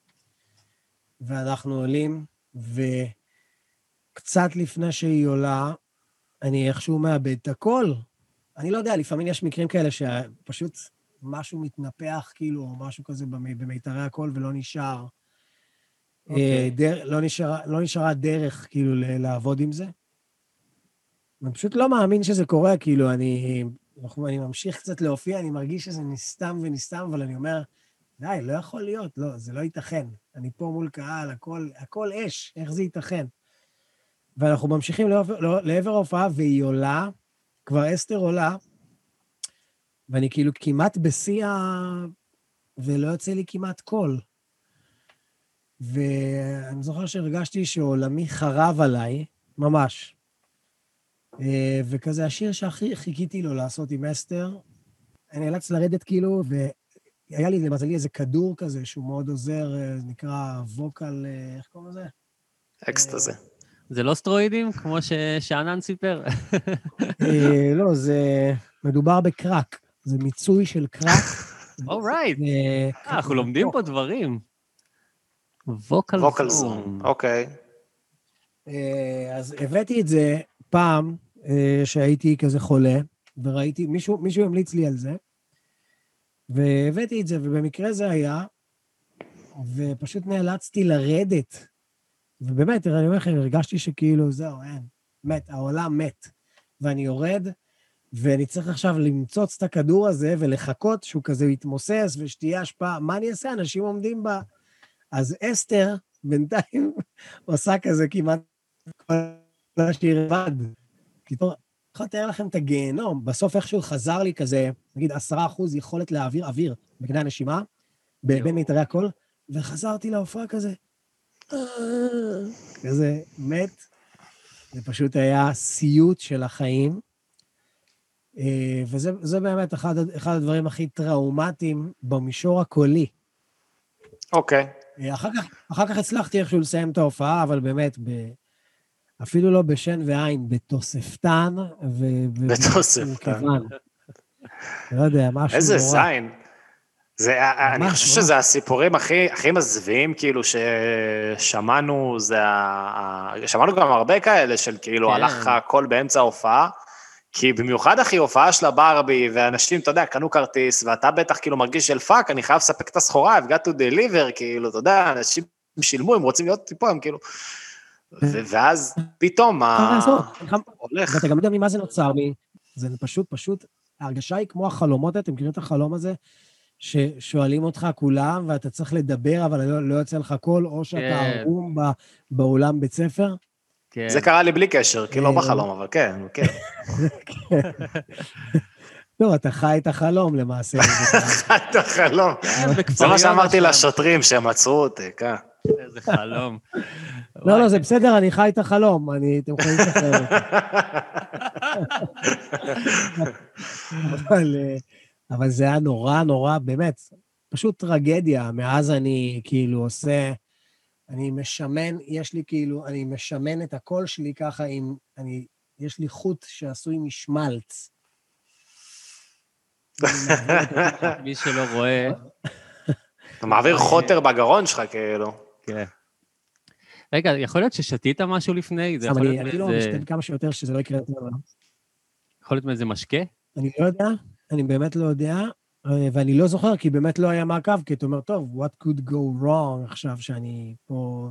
ואנחנו עולים, וקצת לפני שהיא עולה, אני איכשהו מאבד את הכל. אני לא יודע, לפעמים יש מקרים כאלה שפשוט משהו מתנפח, כאילו, או משהו כזה במי- במיתרי הקול ולא נשאר. אוקיי. אה, דר, לא, נשארה, לא נשארה דרך, כאילו, לעבוד עם זה. אני פשוט לא מאמין שזה קורה, כאילו, אני, אני ממשיך קצת להופיע, אני מרגיש שזה נסתם ונסתם, אבל אני אומר, די, לא יכול להיות, לא, זה לא ייתכן. אני פה מול קהל, הכל, הכל אש, איך זה ייתכן? ואנחנו ממשיכים לעבר, לא- לעבר ההופעה, והיא עולה, כבר אסתר עולה, ואני כאילו כמעט בשיא ה... ולא יוצא לי כמעט קול. ואני זוכר שהרגשתי שעולמי חרב עליי, ממש. אה, וכזה השיר שהכי חיכיתי לו לעשות עם אסתר, אני נאלץ לרדת כאילו, והיה לי למזלי איזה כדור כזה שהוא מאוד עוזר, אה, נקרא Vocal, אה, איך קוראים לזה? אקסטזה. זה לא סטרואידים, כמו ששאנן סיפר? לא, זה... מדובר בקראק. זה מיצוי של קראק. Alright. אנחנו לומדים פה דברים. Vocal Vocal Zone. Zone, אוקיי. אז הבאתי את זה פעם אה, שהייתי כזה חולה, וראיתי, מישהו, מישהו המליץ לי על זה, והבאתי את זה, ובמקרה זה היה, ופשוט נאלצתי לרדת. ובאמת, אני אומר לכם, הרגשתי שכאילו, זהו, אין, מת, העולם מת. ואני יורד, ואני צריך עכשיו למצוץ את הכדור הזה ולחכות שהוא כזה יתמוסס ושתהיה השפעה. מה אני אעשה? אנשים עומדים ב... אז אסתר, בינתיים, עושה כזה כמעט השיר לבד. קיצור, אני יכול לתאר לכם את הגיהנום. בסוף איכשהו חזר לי כזה, נגיד עשרה אחוז יכולת להעביר אוויר בקנה הנשימה, בין מיתרי הקול, וחזרתי להופעה כזה, "אה", כזה מת. זה פשוט היה סיוט של החיים. אה, וזה זה באמת אחד, אחד הדברים הכי טראומטיים במישור הקולי. אוקיי. אה, אחר כך, אחר כך הצלחתי איכשהו לסיים את ההופעה, אבל באמת, ב... אפילו לא בשן ועין, בתוספתן ו... בתוספתן. לא יודע, משהו איזה נורא. זין. זה, אני ממש, חושב ממש. שזה הסיפורים הכי, הכי מזוויעים, כאילו, ששמענו, זה ה... שמענו גם הרבה כאלה של כאילו, כן. הלך לך הכל באמצע ההופעה, כי במיוחד, אחי, הופעה של הברבי, ואנשים, אתה יודע, קנו כרטיס, ואתה בטח כאילו מרגיש של fuck, אני חייב לספק את הסחורה, I've got to deliver, כאילו, אתה יודע, אנשים שילמו, הם רוצים להיות פה, הם כאילו... ואז פתאום, מה ה... הולך. ואתה גם לא יודע ממה זה נוצר לי. זה פשוט, פשוט, ההרגשה היא כמו החלומות, אתם מכירים את החלום הזה? ששואלים אותך כולם, ואתה צריך לדבר, אבל לא, לא יוצא לך קול, או שאתה כן. ערום באולם בית ספר. כן. זה קרה לי בלי קשר, כאילו, לא אה, בחלום, אבל כן, כן. לא, אתה חי את החלום למעשה. את החלום. בכפר זה מה שאמרתי. לשוטרים שהם עצרו אותי, כן. איזה חלום. לא, לא, זה בסדר, אני חי את החלום, אני, אתם יכולים לשחרר. אבל, אה, אבל זה היה נורא נורא, באמת, פשוט טרגדיה. מאז אני כאילו עושה, אני משמן, יש לי כאילו, אני משמן את הקול שלי ככה עם, אני, יש לי חוט שעשוי משמלץ. מי שלא רואה, אתה מעביר חוטר בגרון שלך, כאילו. כן. רגע, יכול להיות ששתית משהו לפני? זה יכול אני להיות אני לא מאיזה- משתדל כמה שיותר שזה לא יקרה יותר. יכול להיות מאיזה משקה? אני לא יודע, אני באמת לא יודע, אה, ואני לא זוכר, כי באמת לא היה מעקב, כי אתה אומר, טוב, what could go wrong עכשיו שאני פה...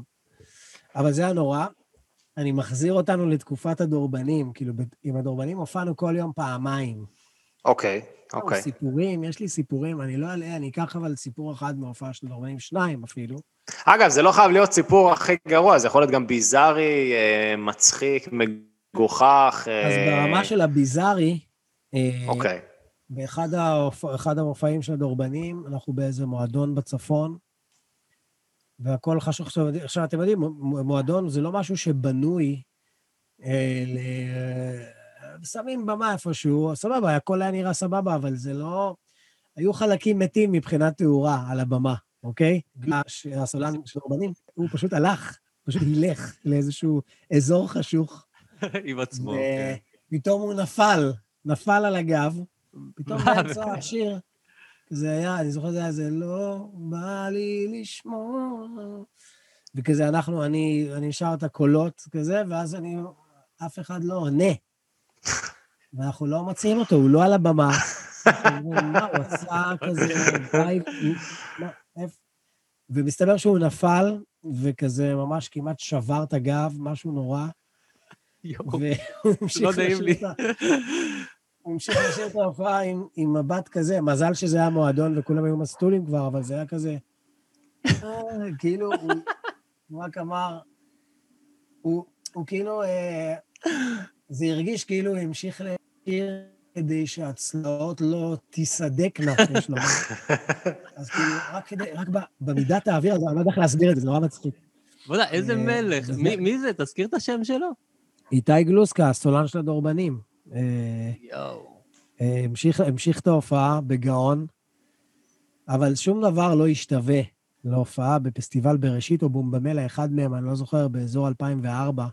אבל זה היה נורא. אני מחזיר אותנו לתקופת הדורבנים, כאילו, עם הדורבנים הופענו כל יום פעמיים. אוקיי, אוקיי. סיפורים, יש לי סיפורים, אני לא אעלה, אני אקח אבל סיפור אחד מההופעה של הדורבנים, שניים אפילו. אגב, זה לא חייב להיות סיפור הכי גרוע, זה יכול להיות גם ביזארי, אה, מצחיק, מגוחך. אה, אז ברמה של הביזארי, אה, אוקיי. באחד ההופ... אחד המופעים של הדורבנים, אנחנו באיזה מועדון בצפון, והכל חשוב. עכשיו, עכשיו, אתם יודעים, מועדון זה לא משהו שבנוי אה, ל... שמים במה איפשהו, סבבה, הכל היה נראה סבבה, אבל זה לא... היו חלקים מתים מבחינת תאורה על הבמה, אוקיי? הסולן של הדורבנים, הוא פשוט הלך, פשוט הילך לאיזשהו אזור חשוך. עם עצמו. כן. פתאום הוא נפל, נפל על הגב, פתאום מה? באמצע השיר, זה היה, אני זוכר, זה היה זה, לא בא לי לשמוע. וכזה אנחנו, אני, אני שר את הקולות כזה, ואז אני, אף אחד לא עונה. ואנחנו לא מוצאים אותו, הוא לא על הבמה. מה, הוא עשה כזה וייב? ומסתבר שהוא נפל, וכזה ממש כמעט שבר את הגב, משהו נורא. והוא המשיך לא נעים לי. הוא המשיך לשיר את ההופעה עם, עם מבט כזה, מזל שזה היה מועדון וכולם היו מסטולים כבר, אבל זה היה כזה... אה, כאילו, הוא, הוא רק אמר... הוא, הוא כאילו... זה הרגיש כאילו הוא המשיך לשיר כדי שהצלעות לא תיסדקנה, יש לומר. אז כאילו, רק כדי, רק ב- במידת האוויר הזה, אני לא יודע איך להסביר את זה, זה נורא מצחיק. בוא'נה, איזה אה, מלך. מי- מי זה? תזכיר את השם שלו. איתי גלוסקה, הסולן של הדורבנים. אה, יואו. אה, המשיך, המשיך את ההופעה בגאון, אבל שום דבר לא השתווה להופעה בפסטיבל בראשית או בומבמלה, אחד מהם, אני לא זוכר, באזור 2004,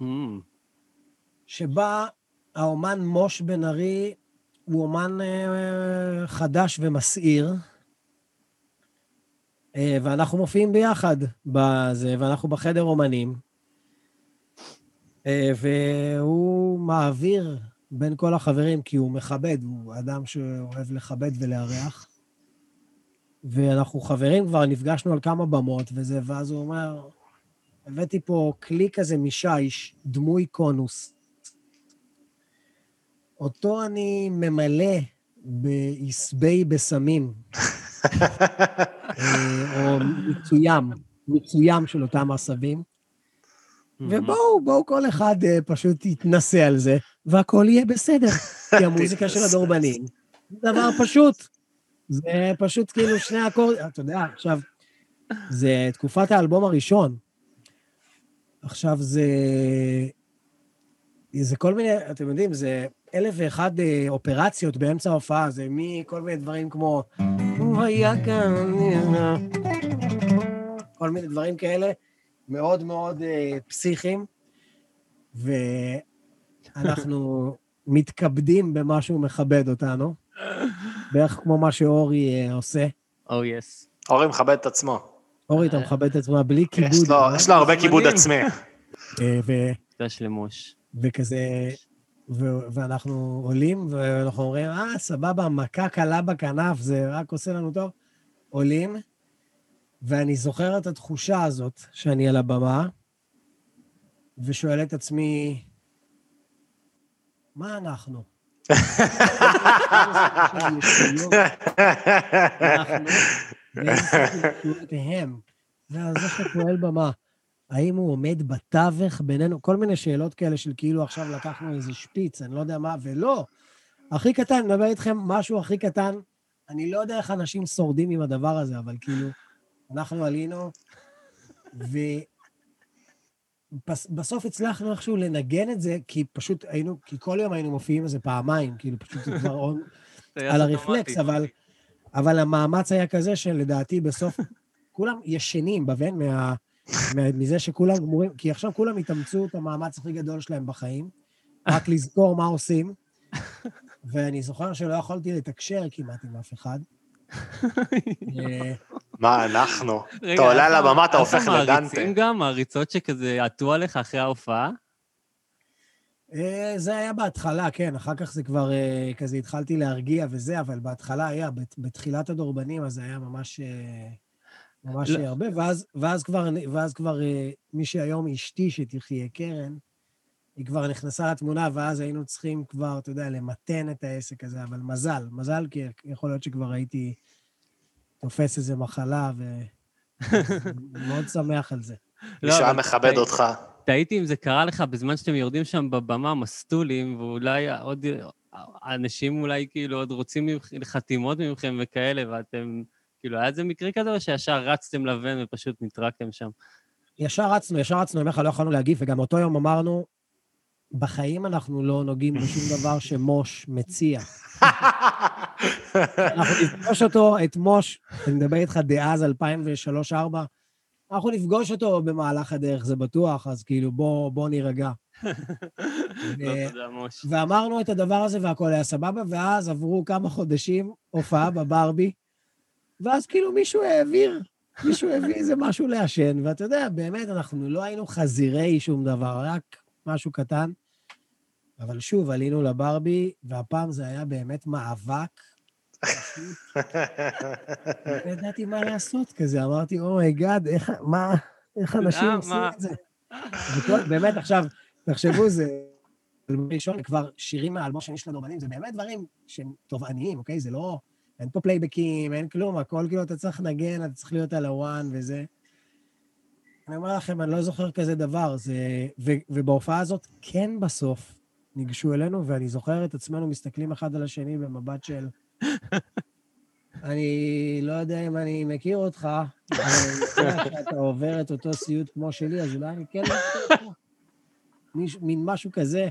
אמ, שבה האומן מוש בן ארי הוא אומן אה, חדש ומסעיר, אה, ואנחנו מופיעים ביחד בזה, ואנחנו בחדר אומנים, אה, והוא מעביר בין כל החברים, כי הוא מכבד, הוא אדם שאוהב לכבד ולארח. ואנחנו חברים כבר, נפגשנו על כמה במות וזה, ואז הוא אומר, הבאתי פה כלי כזה משיש, דמוי קונוס. אותו אני ממלא בעשבי בשמים, אה, או מצוים, מצוים של אותם עשבים. ובואו, בואו כל אחד אה, פשוט יתנסה על זה, והכל יהיה בסדר. כי המוזיקה של הדורבנים זה דבר פשוט. זה פשוט כאילו שני אקורדים, אתה יודע, עכשיו, זה תקופת האלבום הראשון. עכשיו זה... זה כל מיני, אתם יודעים, זה אלף ואחד אה, אופרציות באמצע ההופעה, זה מכל מיני דברים כמו... הוא היה כאן... כל מיני דברים כאלה, מאוד מאוד אה, פסיכיים, ואנחנו מתכבדים במה שהוא מכבד אותנו, בערך כמו מה שאורי אה, עושה. או יס. אורי מכבד את עצמו. אורי, אתה מכבד את עצמך בלי כיבוד. יש לו- יש לו הרבה כיבוד. עצמי. ו-. וכזה, ו- ואנחנו עולים, ואנחנו אומרים, אה, סבבה, מכה קלה בכנף, זה רק עושה לנו טוב. עולים, ואני זוכר את התחושה הזאת שאני על הבמה, ושואל את עצמי, מה אנחנו? אנחנו, ואיזשהם. זה שפועל במה. האם הוא עומד בתווך בינינו? כל מיני שאלות כאלה של כאילו עכשיו לקחנו איזה שפיץ, אני לא יודע מה, ולא. הכי קטן, אני מדבר איתכם משהו הכי קטן, אני לא יודע איך אנשים שורדים עם הדבר הזה, אבל כאילו, אנחנו עלינו, ובסוף הצלחנו איכשהו לנגן את זה, כי פשוט היינו, כי כל יום היינו מופיעים איזה פעמיים, כאילו פשוט זה כבר on, על הרפלקס, אבל, אבל המאמץ היה כזה שלדעתי בסוף כולם ישנים בבן מה, מה, מזה שכולם גמורים, כי עכשיו כולם התאמצו את המאמץ הכי גדול שלהם בחיים, רק לזכור מה עושים, ואני זוכר שלא יכולתי לתקשר כמעט עם אף אחד. אה, מה אנחנו? אתה עולה על הבמה, אתה הופך לדנטה. מעריצים גם, מעריצות שכזה עטו עליך אחרי ההופעה? אה, זה היה בהתחלה, כן, אחר כך זה כבר אה, כזה התחלתי להרגיע וזה, אבל בהתחלה היה, בת- בתחילת הדורבנים, אז זה היה ממש, ממש לא. הרבה, ואז, ואז כבר, ואז כבר אה, מי שהיום אשתי, שתחיה קרן, היא כבר נכנסה לתמונה, ואז היינו צריכים כבר, אתה יודע, למתן את העסק הזה, אבל מזל, מזל, כי יכול להיות שכבר הייתי תופס איזה מחלה, ומאוד שמח על זה. מישהו היה מכבד אותך. תהיתי אם זה קרה לך בזמן שאתם יורדים שם בבמה, מסטולים, ואולי עוד... אנשים אולי כאילו עוד רוצים חתימות מכם וכאלה, ואתם... כאילו, היה איזה מקרה כזה, או שישר רצתם לבן ופשוט נטרקתם שם? ישר רצנו, ישר רצנו, אני אומר לך, לא יכולנו להגיב, וגם אותו יום אמרנו, בחיים אנחנו לא נוגעים בשום דבר שמוש מציע. אנחנו נפגוש אותו, את מוש, אני מדבר איתך דאז, 2003-2004, אנחנו נפגוש אותו במהלך הדרך, זה בטוח, אז כאילו, בוא, בוא נירגע. לא. ואמרנו את הדבר הזה והכל היה סבבה, ואז עברו כמה חודשים הופעה בברבי, ואז כאילו מישהו העביר, מישהו הביא איזה משהו לעשן, ואתה יודע, באמת, אנחנו לא היינו חזירי שום דבר, רק משהו קטן. אבל שוב, עלינו לברבי, והפעם זה היה באמת מאבק. לא ידעתי מה לעשות כזה, אמרתי, oh my god, איך, מה, איך אנשים? עושים את זה? באמת, עכשיו, תחשבו, זה... ראשון, כבר שירים מהאלבום השני של הדורבנים, זה באמת דברים שהם תובעניים, אוקיי? זה לא... אין פה פלייבקים, אין כלום, הכל כאילו אתה צריך לנגן, אתה צריך להיות על ה one וזה. אני אומר לכם, אני לא זוכר כזה דבר, זה... ו... ובהופעה הזאת, כן בסוף ניגשו אלינו, ואני זוכר את עצמנו מסתכלים אחד על השני במבט של... אני לא יודע אם אני מכיר אותך, אבל אני יודע שאתה עובר את אותו סיוט כמו שלי, אז אולי אני כן מכיר אותך. מין משהו כזה,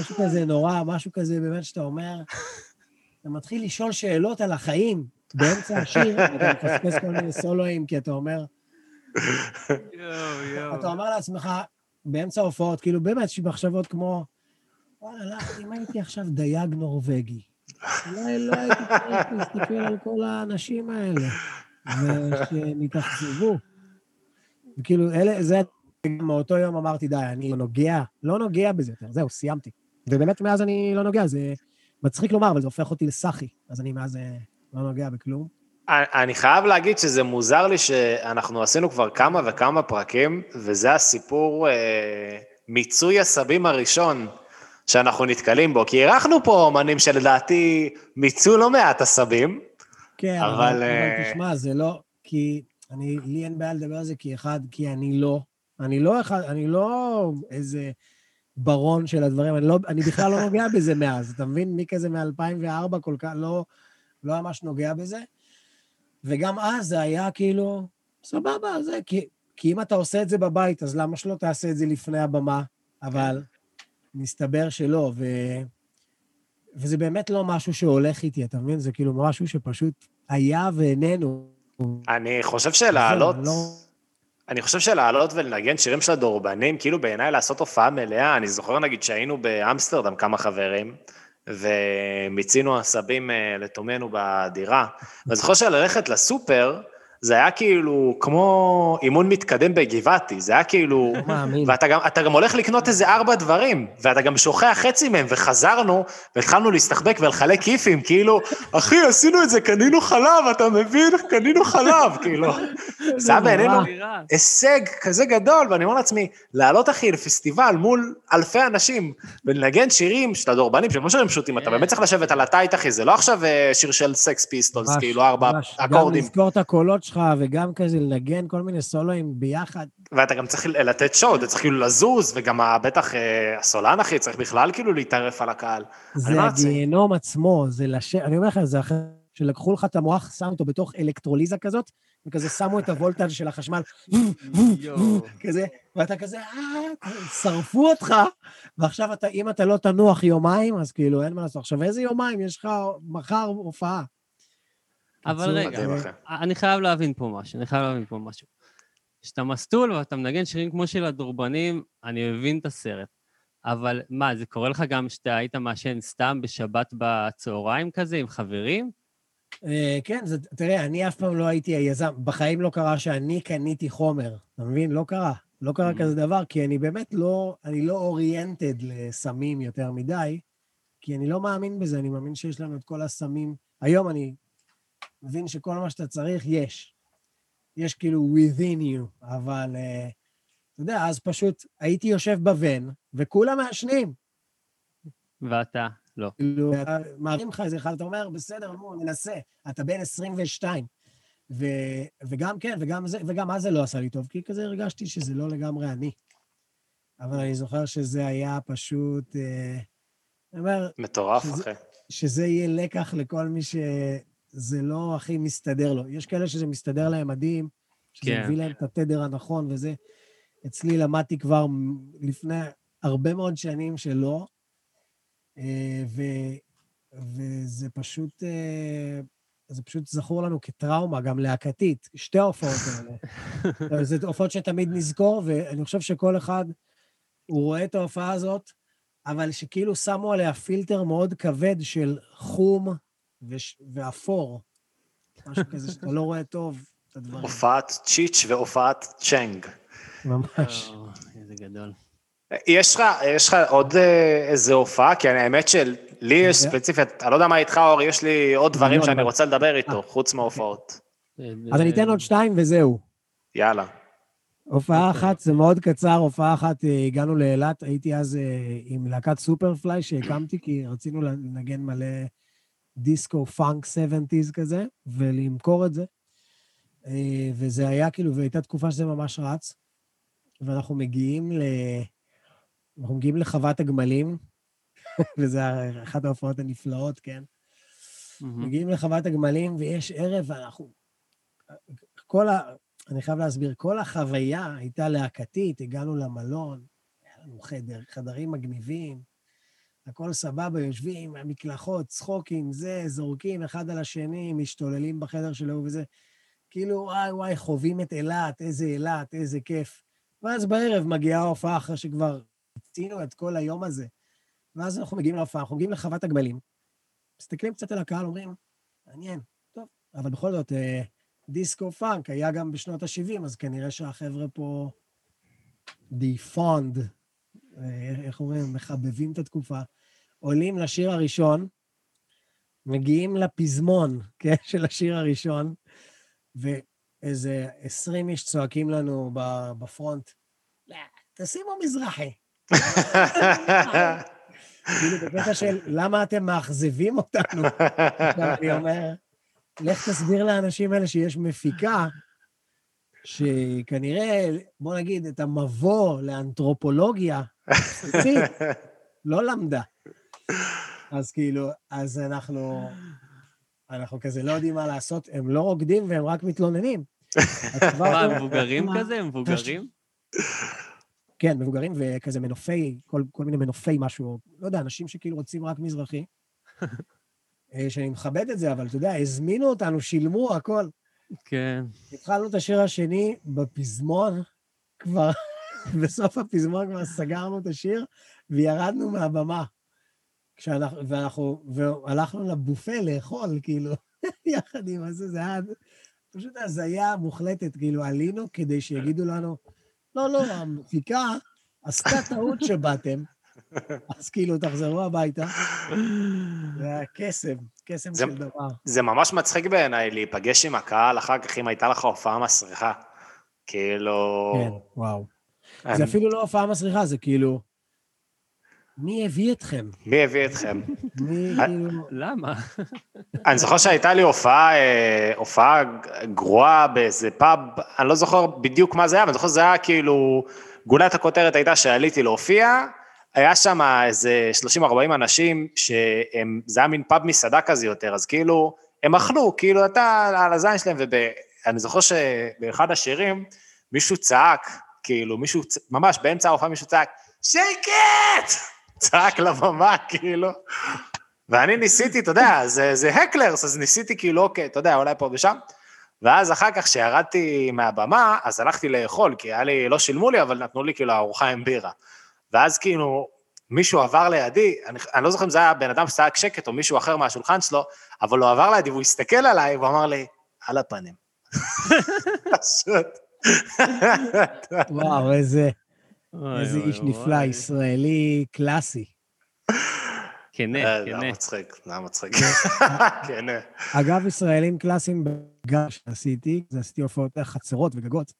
משהו כזה נורא, משהו כזה באמת שאתה אומר, אתה מתחיל לשאול שאלות על החיים באמצע השיר, ואתה מפספס כל מיני סולואים, כי אתה אומר. אתה אומר לעצמך, באמצע ההופעות, כאילו באמת, יש מחשבות כמו, וואלה, לא, אם הייתי עכשיו דייג נורבגי, אולי לא הייתי צריך להסתכל על כל האנשים האלה, ושהם יתאכזבו. וכאילו, אלה, זה, מאותו יום אמרתי, די, אני לא נוגע, לא נוגע בזה יותר, זהו, סיימתי. ובאמת, מאז אני לא נוגע, זה מצחיק לומר, אבל זה הופך אותי לסאחי, אז אני מאז אה, לא נוגע בכלום. אני חייב להגיד שזה מוזר לי שאנחנו עשינו כבר כמה וכמה פרקים, וזה הסיפור אה, מיצוי הסבים הראשון שאנחנו נתקלים בו, כי אירחנו פה אומנים שלדעתי מיצו לא מעט הסבים. כן, אבל, אבל, אה, אבל תשמע, זה לא... כי אני, לי אין בעיה לדבר על זה, כי אחד, כי אני לא. אני לא אחד, אני לא איזה ברון של הדברים, אני, לא, אני בכלל לא נוגע בזה מאז. אתה מבין? מי כזה מ-2004 כל כך לא, לא ממש נוגע בזה. וגם אז זה היה כאילו, סבבה, זה, כי, כי אם אתה עושה את זה בבית, אז למה שלא תעשה את זה לפני הבמה? אבל מסתבר שלא, ו... וזה באמת לא משהו שהולך איתי, אתה מבין? זה כאילו משהו שפשוט היה ואיננו. אני חושב שלעלות, זהו, לא- אני חושב שלעלות ולנגן שירים של הדורבנים, כאילו בעיניי לעשות הופעה מלאה, אני זוכר נגיד שהיינו באמסטרדם כמה חברים, ומיצינו עשבים אה, לתומנו בדירה, ואני זוכר שללכת לסופר, זה היה כאילו כמו אימון מתקדם בגבעתי, זה היה כאילו... מאמין. ואתה גם, אתה גם הולך לקנות איזה ארבע דברים, ואתה גם שוכח חצי מהם, וחזרנו, והתחלנו להסתחבק ולחלק כיפים, כאילו, אחי, עשינו את זה, קנינו חלב, אתה מבין? קנינו חלב, כאילו. זה היה בעינינו. הישג כזה גדול, ואני אומר לעצמי, לעלות, אחי, לפסטיבל מול אלפי אנשים, ולנגן שירים של הדורבנים, שהם לא שירים פשוטים, אתה באמת צריך לשבת על ה tight, אחי, זה לא עכשיו אה, שיר של סקס פיסטולס, כאילו, ארבע. אקורדים. גם לזכור את הקולות שלך, וגם כזה לנגן כל מיני סולואים ביחד. ואתה גם צריך לתת show, אתה צריך כאילו לזוז, וגם ה- בטח אה, הסולן, אחי, צריך בכלל כאילו להתערף על הקהל. זה לעצמי- הגיהנום עצמו, זה לש... אני אומר לך, זה אחרי שלקחו לך את המוח, שמו אותו בתוך אלקטרוליזה כזאת, וכזה שמו את הוולטאז' של החשמל. כזה, ואתה כזה, אה, שרפו אותך, ועכשיו אתה, אם אתה לא תנוח יומיים, אז כאילו, אין מה לעשות. עכשיו, איזה יומיים? יש לך מחר הופעה. אבל רגע. אני חייב להבין פה משהו, אני חייב להבין פה משהו. כשאתה מסטול ואתה מנגן שירים כמו של הדורבנים, אני מבין את הסרט. אבל מה, זה קורה לך גם שאתה היית מעשן סתם בשבת בצהריים כזה עם חברים? אה, כן, זה, תראה, אני אף פעם לא הייתי היזם, בחיים לא קרה שאני קניתי חומר, אתה מבין? לא קרה. לא קרה Mhm. כזה דבר, כי אני באמת לא, אני לא אוריינטד לסמים יותר מדי, כי אני לא מאמין בזה, אני מאמין שיש לנו את כל הסמים. היום אני מבין שכל מה שאתה צריך, יש. יש כאילו within you, אבל uh, אתה יודע, אז פשוט הייתי יושב בבן, וכולם מעשנים. ואתה לא. כאילו, מערים לך איזה אחד, אתה אומר, בסדר, נו, ננסה, אתה בן 22. ו, וגם כן, וגם, זה, וגם אז זה לא עשה לי טוב, כי כזה הרגשתי שזה לא לגמרי אני. אבל אני זוכר שזה היה פשוט... אה, אני אומר, מטורף, שזה- אחי. שזה יהיה לקח לכל מי שזה לא הכי מסתדר לו. יש כאלה שזה מסתדר להם מדהים, שזה כן. מביא להם את התדר הנכון וזה. אצלי למדתי כבר לפני הרבה מאוד שנים שלא, אה, ו, וזה פשוט... אה, זה פשוט זכור לנו כטראומה, גם להקתית, שתי ההופעות האלה. זה הופעות שתמיד נזכור, ואני חושב שכל אחד, הוא רואה את ההופעה הזאת, אבל שכאילו שמו עליה פילטר מאוד כבד של חום וש... ואפור. משהו כזה שאתה לא רואה טוב את הדברים. הופעת צ'יץ' והופעת צ'נג. ממש. איזה גדול. יש לך, יש לך עוד אה, איזה הופעה? כי אני- האמת שלי יש ספציפית, אני לא יודע מה איתך, אור, יש לי עוד דברים שאני אבל- רוצה לדבר איתו, חוץ מההופעות. אז אני אתן עוד שתיים וזהו. יאללה. הופעה אחת, זה מאוד קצר, הופעה אחת, אה, הגענו לאילת, הייתי אז אה, עם להקת סופרפליי שהקמתי, כי רצינו לנגן מלא דיסקו פאנק 70's כזה, ולמכור את זה. אה, וזה היה כאילו, והייתה תקופה שזה ממש רץ, ואנחנו מגיעים ל... אנחנו מגיעים לחוות הגמלים, וזה אחת ההופעות הנפלאות, כן? מהמם. מגיעים לחוות הגמלים, ויש ערב, ואנחנו... כל ה... אני חייב להסביר, כל החוויה הייתה להקתית, הגענו למלון, היה לנו חדר, חדרים מגניבים, הכל סבבה, יושבים, המקלחות, צחוקים, זה, זורקים אחד על השני, משתוללים בחדר שלו וזה. כאילו, וואי וואי, חווים את אילת, איזה אילת, איזה כיף. ואז בערב מגיעה ההופעה אחרי שכבר הצינו את כל היום הזה. ואז אנחנו מגיעים להופעה, אנחנו מגיעים לחוות הגמלים, מסתכלים קצת על הקהל, אומרים, מעניין, טוב, אבל בכל זאת, אה, דיסקו פאנק היה גם בשנות ה-70, אז כנראה שהחבר'ה פה the fond, אה, איך אומרים, מחבבים את התקופה, עולים לשיר הראשון, מגיעים לפזמון, כן, של השיר הראשון, ואיזה 20 איש צועקים לנו בפרונט, "לא, תשימו מזרחי. כאילו, בקטע של למה אתם מאכזבים אותנו? אני אומר, לך תסביר לאנשים האלה שיש מפיקה, שכנראה, בוא נגיד, את המבוא לאנתרופולוגיה, לא למדה. אז כאילו, אז אנחנו, אנחנו כזה לא יודעים מה לעשות, הם לא רוקדים והם רק מתלוננים. מה, מבוגרים מה- כזה? מבוגרים? כן, מבוגרים וכזה מנופי, כל, כל מיני מנופי משהו, לא יודע, אנשים שכאילו רוצים רק מזרחי. אה, שאני מכבד את זה, אבל אתה יודע, הזמינו אותנו, שילמו, הכל. כן. התחלנו את השיר השני בפזמון, כבר, בסוף הפזמון כבר סגרנו את השיר, וירדנו מהבמה. כשאנחנו, ואנחנו, והלכנו לבופה לאכול, כאילו, יחד עם הזה, זה היה פשוט הזיה מוחלטת, כאילו, עלינו כדי שיגידו לנו, לא, לא, המפיקה עשתה טעות שבאתם, אז כאילו, תחזרו הביתה. זה היה קסם, קסם של דבר. זה ממש מצחיק בעיניי להיפגש עם הקהל אחר כך, אם הייתה לך הופעה מסריחה. כאילו... כן, וואו. אני- זה אפילו לא הופעה מסריחה, זה כאילו, מי הביא אתכם? מי הביא אתכם? מי כאילו... למה? אני זוכר שהייתה לי הופעה, אה, הופעה גרועה באיזה פאב, אני לא זוכר בדיוק מה זה היה, אבל אני זוכר שזה היה כאילו, גולת הכותרת הייתה שעליתי להופיע, היה שם איזה 30-40 אנשים, שהם, זה היה מין פאב מסעדה כזה יותר, אז כאילו, הם אכלו, כאילו אתה על הזין שלהם, ואני זוכר שבאחד השירים, מישהו צעק, כאילו, מישהו, ממש באמצע ההופעה מישהו צעק, שייקט! צעק לבמה, כאילו. ואני ניסיתי, אתה יודע, זה, זה הקלרס, אז ניסיתי כאילו, אוקיי, אתה יודע, אולי פה ושם. ואז אחר כך, כשירדתי מהבמה, אז הלכתי לאכול, כי היה לי, לא שילמו לי, אבל נתנו לי כאילו ארוחה עם בירה. ואז כאילו, מישהו עבר לידי, אני, אני לא זוכר אם זה היה בן אדם שצעק שקט או מישהו אחר מהשולחן שלו, אבל הוא עבר לידי והוא הסתכל עליי, והוא אמר לי, על הפנים. פשוט. וואו, איזה איזה אוי, איש אוי. נפלא, ישראלי קלאסי. כנה, אה, זה כנה. היה מצחיק, זה מצחיק. כן, אה. אגב, ישראלים קלאסיים גם שעשיתי, זה עשיתי הופעות חצרות וגגות.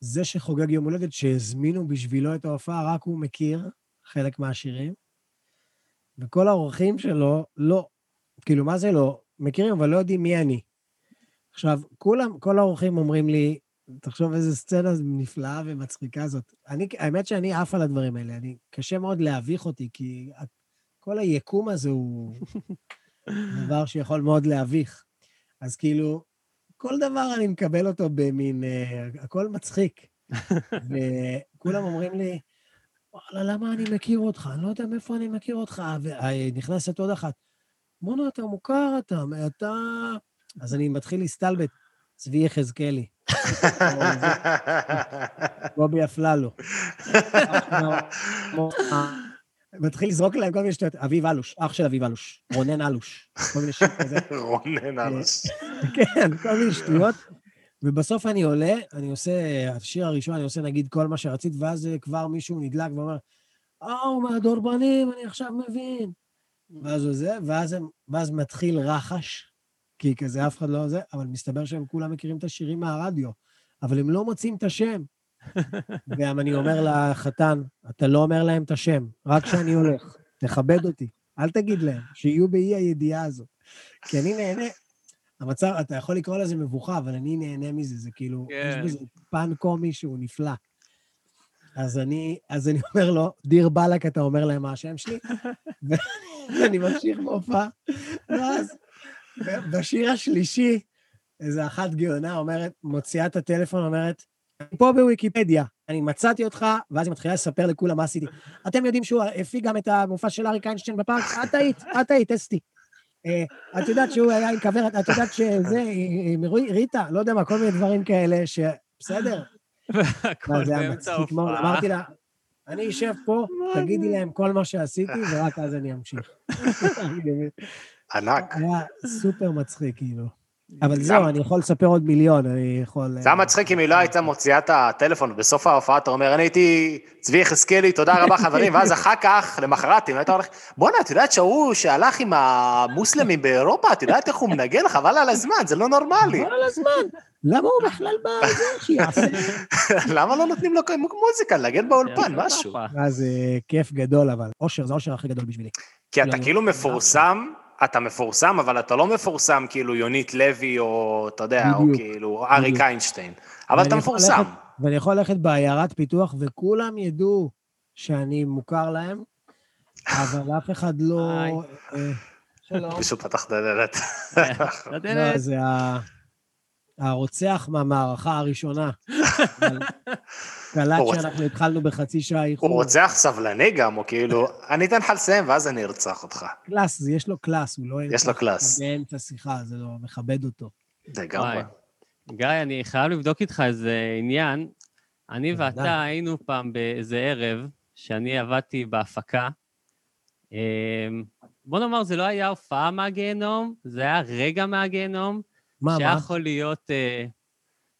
זה שחוגג יום הולדת, שהזמינו בשבילו את ההופעה, רק הוא מכיר חלק מהשירים, וכל האורחים שלו לא, כאילו, מה זה לא? מכירים, אבל לא יודעים מי אני. עכשיו, כולם, כל האורחים אומרים לי, תחשוב איזה סצנה נפלאה ומצחיקה זאת. אני, האמת שאני עף על הדברים האלה, אני, קשה מאוד להביך אותי, כי כל היקום הזה הוא דבר שיכול מאוד להביך. אז כאילו, כל דבר אני מקבל אותו במין, אה, הכל מצחיק. וכולם אומרים לי, וואלה, למה אני מכיר אותך? אני לא יודע מאיפה אני מכיר אותך. ונכנסת עוד אחת. בואנה, אתה מוכר, אתה, אתה אז אני מתחיל להסתלבט, צבי יחזקאלי, בובי אפללו. מתחיל לזרוק להם כל מיני שטויות. אביב אלוש, אח של אביב אלוש, רונן אלוש, כל מיני שטויות כזה. רונן אלוש. כן, כל מיני שטויות. ובסוף אני עולה, אני עושה, השיר הראשון, אני עושה נגיד כל מה שרצית, ואז אה, כבר מישהו נדלק ואומר, אה, הוא מהדורבנים, אני עכשיו מבין. ואז הוא זה, ואז מתחיל רחש, כי כזה אף אחד לא זה, אבל מסתבר שהם כולם מכירים את השירים מהרדיו, אבל הם לא מוצאים את השם. גם אני אומר לחתן, אתה לא אומר להם את השם, רק כשאני הולך, תכבד אותי, אל תגיד להם, שיהיו באי הידיעה הזאת. כי אני נהנה, המצב, אתה יכול לקרוא לזה מבוכה, אבל אני נהנה מזה, זה כאילו, כן. יש בזה פן קומי שהוא נפלא. אז אני, אז אני אומר לו, דיר באלק, אתה אומר להם מה השם שלי? ואני ממשיך בהופעה, ואז בשיר השלישי, איזו אחת גאונה אומרת, מוציאה את הטלפון, אומרת, אני פה בוויקיפדיה, אני מצאתי אותך, ואז היא מתחילה לספר לכולם מה עשיתי. אתם יודעים שהוא הפיק גם את המופע של אריק איינשטיין בפארק? את היית, את היית, אסתי. אה, את יודעת שהוא היה עם כוורת, את יודעת שזה, עם ריטה, לא יודע מה, כל מיני דברים כאלה, שבסדר. והכל באמצע ההופעה. אמרתי לה, אני אשב פה, תגידי להם כל מה שעשיתי, ורק אז אני אמשיך. ענק. היה סופר מצחיק, כאילו. אבל זהו, אני יכול לספר עוד מיליון, אני יכול... זה היה מצחיק אם היא לא הייתה מוציאה את הטלפון, ובסוף ההופעה אתה אומר, אני הייתי צבי יחזקאלי, תודה רבה חברים, ואז אחר כך, למחרת, אם היית הולך, בואנה, את יודעת שההוא שהלך עם המוסלמים באירופה, את יודעת איך הוא מנגן? חבל על הזמן, זה לא נורמלי. כל הזמן. למה הוא בכלל בזה שיעשה? למה לא נותנים לו מוזיקה, לנגן באולפן, משהו? אז אה, כיף גדול, אבל. אושר, זה האושר הכי גדול בשבילי. כי אתה לא, כאילו לא. מפורסם, אתה מפורסם, אבל אתה לא מפורסם כאילו יונית לוי, או אתה יודע, או בדיוק. כאילו אריק. איינשטיין. אבל אתה מפורסם. ללכת- ואני יכול ללכת בעיירת פיתוח, וכולם ידעו שאני מוכר להם, אבל אף אחד לא... אה, שלום. מישהו פתח את הדלת. לא לא, יודע, זה הרוצח מהמערכה הראשונה. הקטע הוא שאנחנו התחלנו בחצי שעה איחור. הוא רוצח סבלני גם, או כאילו, אני אתן לך לסיים ואז אני ארצח אותך. class, יש לו class, הוא לא... יש לו class. באמצע שיחה, זה לא מכבד אותו. לגמרי. גיא, אני חייב לבדוק איתך איזה עניין. אני. ואתה היינו פעם באיזה ערב, שאני עבדתי בהפקה. אמ, בוא נאמר, זה לא היה הופעה מהגיהנום, זה היה רגע מהגיהנום, מה, מה? שיכול להיות, אה,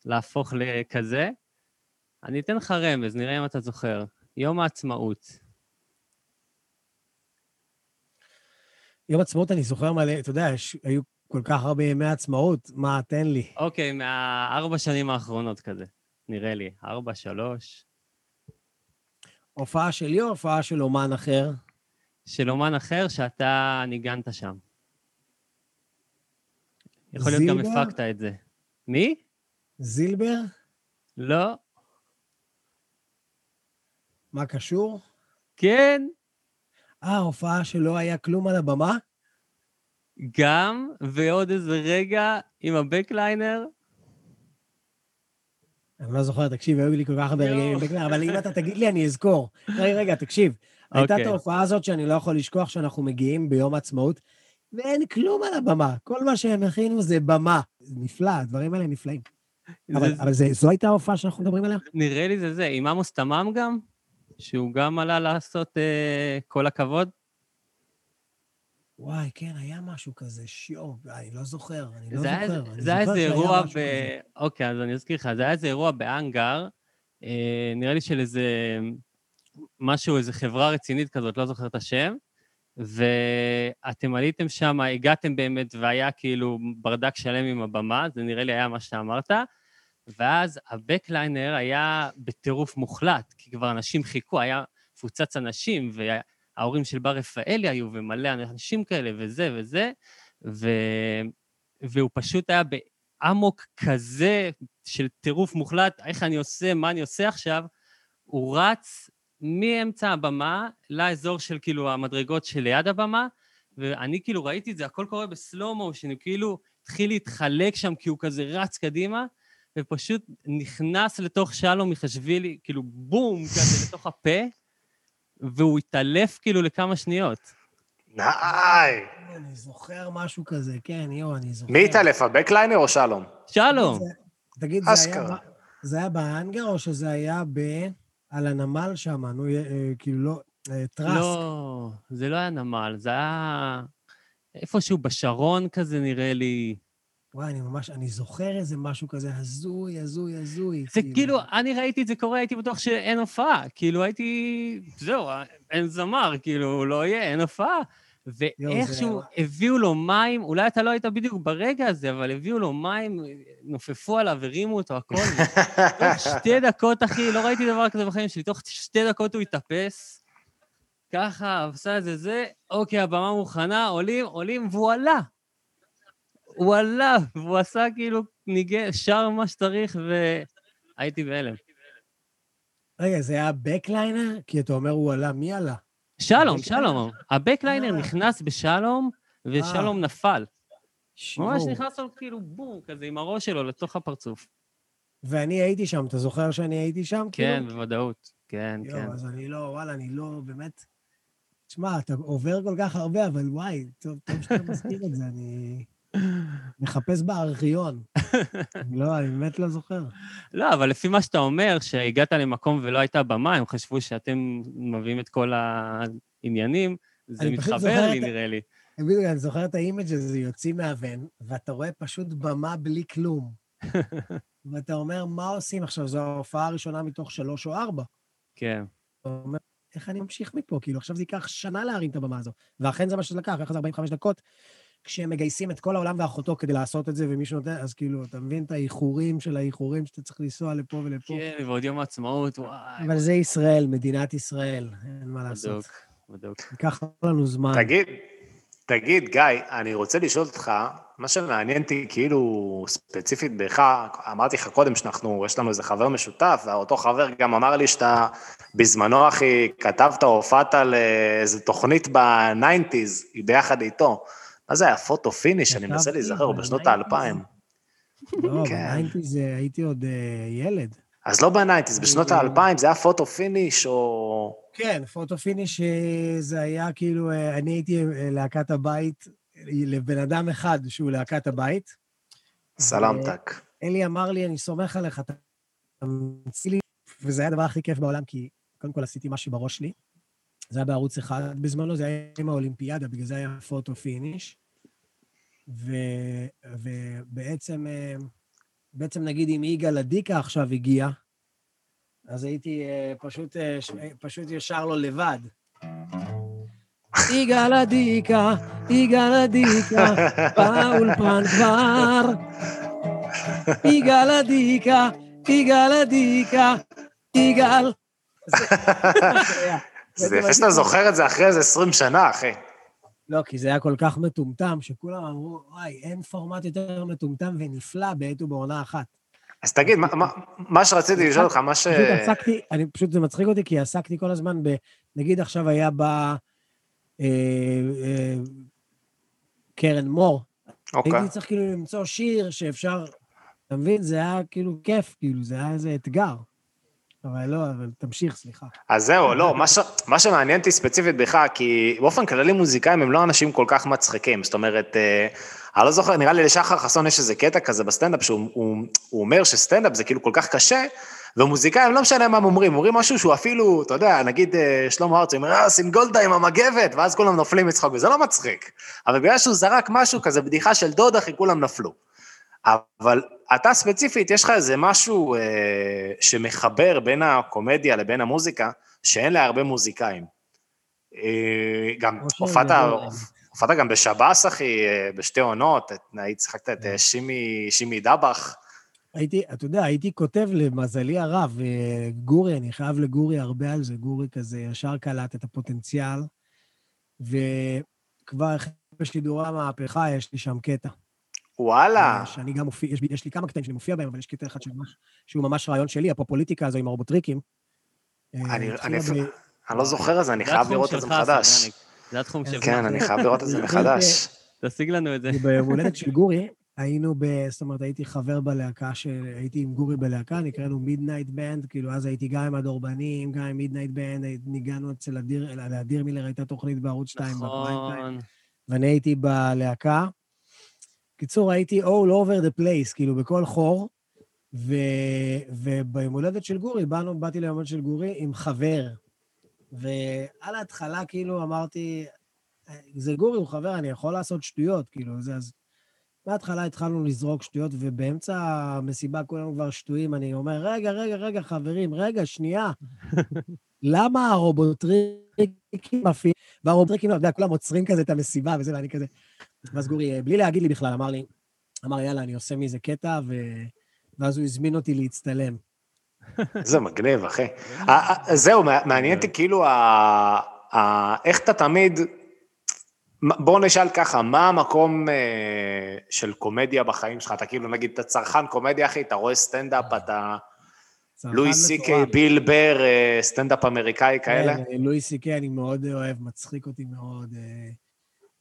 להפוך לכזה. אני אתן לך רמז, נראה אם אתה זוכר. יום העצמאות. יום עצמאות אני זוכר מלא, אתה יודע, יש- היו כל כך הרבה ימי עצמאות, מה, תן לי. אוקיי, מהארבע שנים האחרונות כזה, נראה לי. ארבע, שלוש. הופעה שלי או הופעה של אומן אחר? של אומן אחר שאתה ניגנת שם. יכול להיות גם זילבר? הפקת את זה. מי? זילבר? לא. מה קשור? כן, אה, הופעה שלא היה כלום על הבמה? גם, ועוד איזה רגע עם הבקליינר. אני לא זוכר, תקשיב, היו לי כל כך הרבה. רגעים עם בקלר, אבל אם אתה תגיד לי, אני אזכור. רגע, רגע, תקשיב. הייתה את אוקיי. ההופעה הזאת שאני לא יכול לשכוח שאנחנו מגיעים ביום העצמאות, ואין כלום על הבמה. כל מה שהם הכינו זה במה. נפלא, הדברים האלה נפלאים. אבל, זה- אבל זה, זו הייתה ההופעה שאנחנו מדברים עליה? נראה לי זה זה, עם עמוס תמם גם, שהוא גם עלה לעשות אה, כל הכבוד. וואי, כן, היה משהו כזה, שיו, אני לא זוכר, אני לא זה זוכר. אני זה היה איזה אירוע ב... כזה. אוקיי, אז אני אזכיר לך, זה היה איזה אירוע באנגר, אה, נראה לי של איזה משהו, איזה חברה רצינית כזאת, לא זוכר את השם, ואתם עליתם שם, הגעתם באמת, והיה כאילו ברדק שלם עם הבמה, זה נראה לי היה מה שאמרת, ואז הבקליינר היה בטירוף מוחלט, כי כבר אנשים חיכו, היה מפוצץ אנשים, וההורים של בר רפאלי היו, ומלא אנשים כאלה, וזה וזה, ו... והוא פשוט היה באמוק כזה של טירוף מוחלט, איך אני עושה, מה אני עושה עכשיו, הוא רץ מאמצע הבמה לאזור של כאילו המדרגות שליד הבמה, ואני כאילו ראיתי את זה, הכל קורה בסלואו מושן, הוא כאילו התחיל להתחלק שם, כי הוא כזה רץ קדימה, ופשוט נכנס לתוך שלום מחשבילי, כאילו בום, כזה לתוך הפה, והוא התעלף כאילו לכמה שניות. ניי. אני זוכר משהו כזה, כן, יואו, אני זוכר. מי התעלף, הבקליינר או שלום? שלום. תגיד, זה היה, אשכרה. ב- זה היה בהאנגר או שזה היה ב... על הנמל שם? נו, אה, כאילו לא... אה, טראסק. לא, זה לא היה נמל, זה היה איפשהו בשרון כזה, נראה לי. וואי, אני ממש, אני זוכר איזה משהו כזה הזוי, הזוי, הזוי. זה כאילו, אני ראיתי את זה קורה, הייתי בטוח שאין הופעה. כאילו, הייתי... זהו, אין זמר, כאילו, לא יהיה, אין הופעה. ואיכשהו הביאו לו מים, אולי אתה לא היית בדיוק ברגע הזה, אבל הביאו לו מים, נופפו עליו, הרימו אותו, הכל. תוך שתי דקות, אחי, לא ראיתי דבר כזה בחיים שלי, תוך שתי דקות הוא התאפס, ככה, עשה את זה, זה, אוקיי, הבמה מוכנה, עולים, עולים, והוא עלה. הוא עלה, והוא עשה כאילו, ניגן, שר מה שצריך, והייתי בהלם. רגע, זה היה backliner? כי אתה אומר הוא עלה, מי עלה? שלום? שלום. ה backliner אה. נכנס בשלום, ושלום נפל. ממש. נכנס לו כאילו בום, כזה עם הראש שלו לתוך הפרצוף. ואני הייתי שם, אתה זוכר שאני הייתי שם? כן, כאילו? בוודאות. כן, כן. יואו, אז אני לא, וואלה, אני לא, באמת... תשמע, אתה עובר כל כך הרבה, אבל וואי, טוב, טוב שאתה מזכיר את זה, אני מחפש בארכיון. לא, אני באמת לא זוכר. לא, אבל לפי מה שאתה אומר, שהגעת למקום ולא הייתה במה, הם חשבו שאתם מביאים את כל העניינים, זה מתחבר לי, נראה לי. בדיוק, אני זוכר את האימג' הזה, יוצאים מהוון, ואתה רואה פשוט במה בלי כלום. ואתה אומר, מה עושים עכשיו? זו ההופעה הראשונה מתוך שלוש או ארבע. כן. אתה אומר, איך אני ממשיך מפה? כאילו, עכשיו זה ייקח שנה להרים את הבמה הזו. ואכן זה מה שזה לקח, אחרי זה 45 דקות, כשהם מגייסים את כל העולם ואחותו כדי לעשות את זה, ומישהו נותן, אז כאילו, אתה מבין את האיחורים של האיחורים, שאתה צריך לנסוע לפה ולפה. כן, ועוד יום העצמאות, וואי. אבל זה ישראל, מדינת ישראל, אין מה לעשות. בדוק, בדוק. ייקח לנו זמן. תגיד, תגיד, גיא, אני רוצה לשאול אותך, מה שמעניין אותי, כאילו, ספציפית בך, אמרתי לך קודם שאנחנו, יש לנו איזה חבר משותף, ואותו חבר גם אמר לי שאתה בזמנו, אחי, כתבת, הופעת על אה, איזה תוכנית ב nineties, ביחד איתו. מה זה היה, פוטו פיניש? אני מנסה להיזכר, הוא בשנות. האלפיים. לא, כן. ב nineties הייתי עוד אה, ילד. אז לא ב nineties, בשנות האלפיים זה היה פוטו פיניש, או... כן, פוטו פיניש אה, זה היה כאילו, אה, אני הייתי אה, להקת הבית אה, לבן אדם אחד שהוא להקת הבית. סלמתק. אלי אמר לי, אני סומך עליך, אתה תמציא לי, וזה היה הדבר הכי כיף בעולם, כי קודם כל עשיתי משהו בראש שלי. זה היה בערוץ אחד בזמנו, זה היה עם האולימפיאדה, בגלל זה היה פוטו פיניש. ו, ובעצם, אה, בעצם נגיד אם יגאל עדיקא עכשיו הגיע, אז הייתי אה, פשוט, אה, פשוט ישר לו לבד. יגאל עדיקא, יגאל אדיקה, באולפן כבר. יגאל אדיקה, יגאל אדיקה, יגאל. זה יפה שאתה זוכר את זה אחרי איזה 20 שנה, אחי. לא, כי זה היה כל כך מטומטם, שכולם אמרו, וואי, אין פורמט יותר מטומטם ונפלא בעת ובעונה אחת. אז תגיד, מה- מה- מה שרציתי לשאול אותך, מה ש... פשוט עסקתי, אני פשוט, זה מצחיק אותי, כי עסקתי כל הזמן ב... נגיד עכשיו היה בא אה, אה, קרן מור, אוקיי. הייתי צריך כאילו למצוא שיר שאפשר, אתה מבין? זה היה כאילו כיף, כאילו, זה היה איזה אתגר. אבל לא, אבל תמשיך, סליחה. אז זהו, לא, מה, ש... מה שמעניין אותי ספציפית בך, כי באופן כללי מוזיקאים הם לא אנשים כל כך מצחיקים, זאת אומרת, אה, אני לא זוכר, נראה לי לשחר חסון יש איזה קטע כזה בסטנדאפ, שהוא הוא, הוא אומר שסטנדאפ זה כאילו כל כך קשה, ומוזיקאים, לא משנה מה הם אומרים, אומרים משהו שהוא אפילו, אתה יודע, נגיד אה, שלמה ארצי אומר, אה, סינגולדה עם המגבת, ואז כולם נופלים מצחוק, וזה לא מצחיק. אבל בגלל שהוא זרק משהו, כזה בדיחה של דוד, אחי, כולם נפלו. אבל אתה ספציפית, יש לך איזה משהו אה, שמחבר בין הקומדיה לבין המוזיקה, שאין להרבה מוזיקאים. אה, גם הופעת, יבואו. הופעת גם בשב"ס, אחי, אה, בשתי עונות, היית שיחקת את כן. אה, שימי, שימי דבח. הייתי, אתה יודע, הייי כותב למזלי הרב, אה, גורי, אני חייב לגורי הרבה על זה, גורי כזה ישר קלט את הפוטנציאל, וכבר בשידורי המהפכה יש לי שם קטע. וואלה, אה, שאני גם מופיע, יש, יש לי כמה קטעים שאני מופיע בהם, אבל יש קטע אחד שממש, שהוא ממש רעיון שלי, הפופוליטיקה הזו עם הרובוטריקים. אה, אני- אני ב- אני לא זוכר את זה, אני חייב לראות את זה מחדש. זה התחום אז שלך. כן, אני חייב לראות את זה מחדש. תשיג לנו את זה. ביום הולדת של גורי, היינו ב... זאת אומרת, הייתי חבר בלהקה של... הייתי עם גורי בלהקה, נקראנו Midnight Band, כאילו, אז הייתי גם עם הדורבנים, גם עם Midnight Band, ניגענו אצל אדיר, לאדיר מילר הייתה תוכנית בערוץ 2 בפריים טיים. נכון. ואני הייתי בלהקה. קיצור, הייתי all over the place, כאילו, בכל חור, ו... וביום הולדת של גורי, באנו, באתי ליום הולדת של גורי עם חבר. ועל ההתחלה, כאילו, אמרתי, זה גורי, הוא חבר, אני יכול לעשות שטויות, כאילו, זה אז... בהתחלה התחלנו לזרוק שטויות, ובאמצע המסיבה כולנו כבר שטויים. אני אומר, רגע, רגע, רגע, חברים, רגע, שנייה. למה הרובוטריקים מפעילים? והרובוטריקים, אתה יודע, כולם עוצרים כזה את המסיבה וזה, ואני כזה... ואז גורי, בלי להגיד לי בכלל, אמר לי, אמר, יאללה, אני עושה מזה קטע, ו... ואז הוא הזמין אותי להצטלם. זה מגניב, אחי. אה, אה, זהו, מעניין אותי כאילו, ה- ה- איך אתה תמיד... בואו נשאל ככה, מה המקום אה, של קומדיה בחיים שלך? אתה כאילו, נגיד, אתה צרכן קומדיה, אחי, אתה רואה סטנדאפ, אתה לואי סי קיי. ביל בר, אה, סטנדאפ אמריקאי כאלה? כן, לואי סי קיי אני מאוד אוהב, מצחיק אותי מאוד.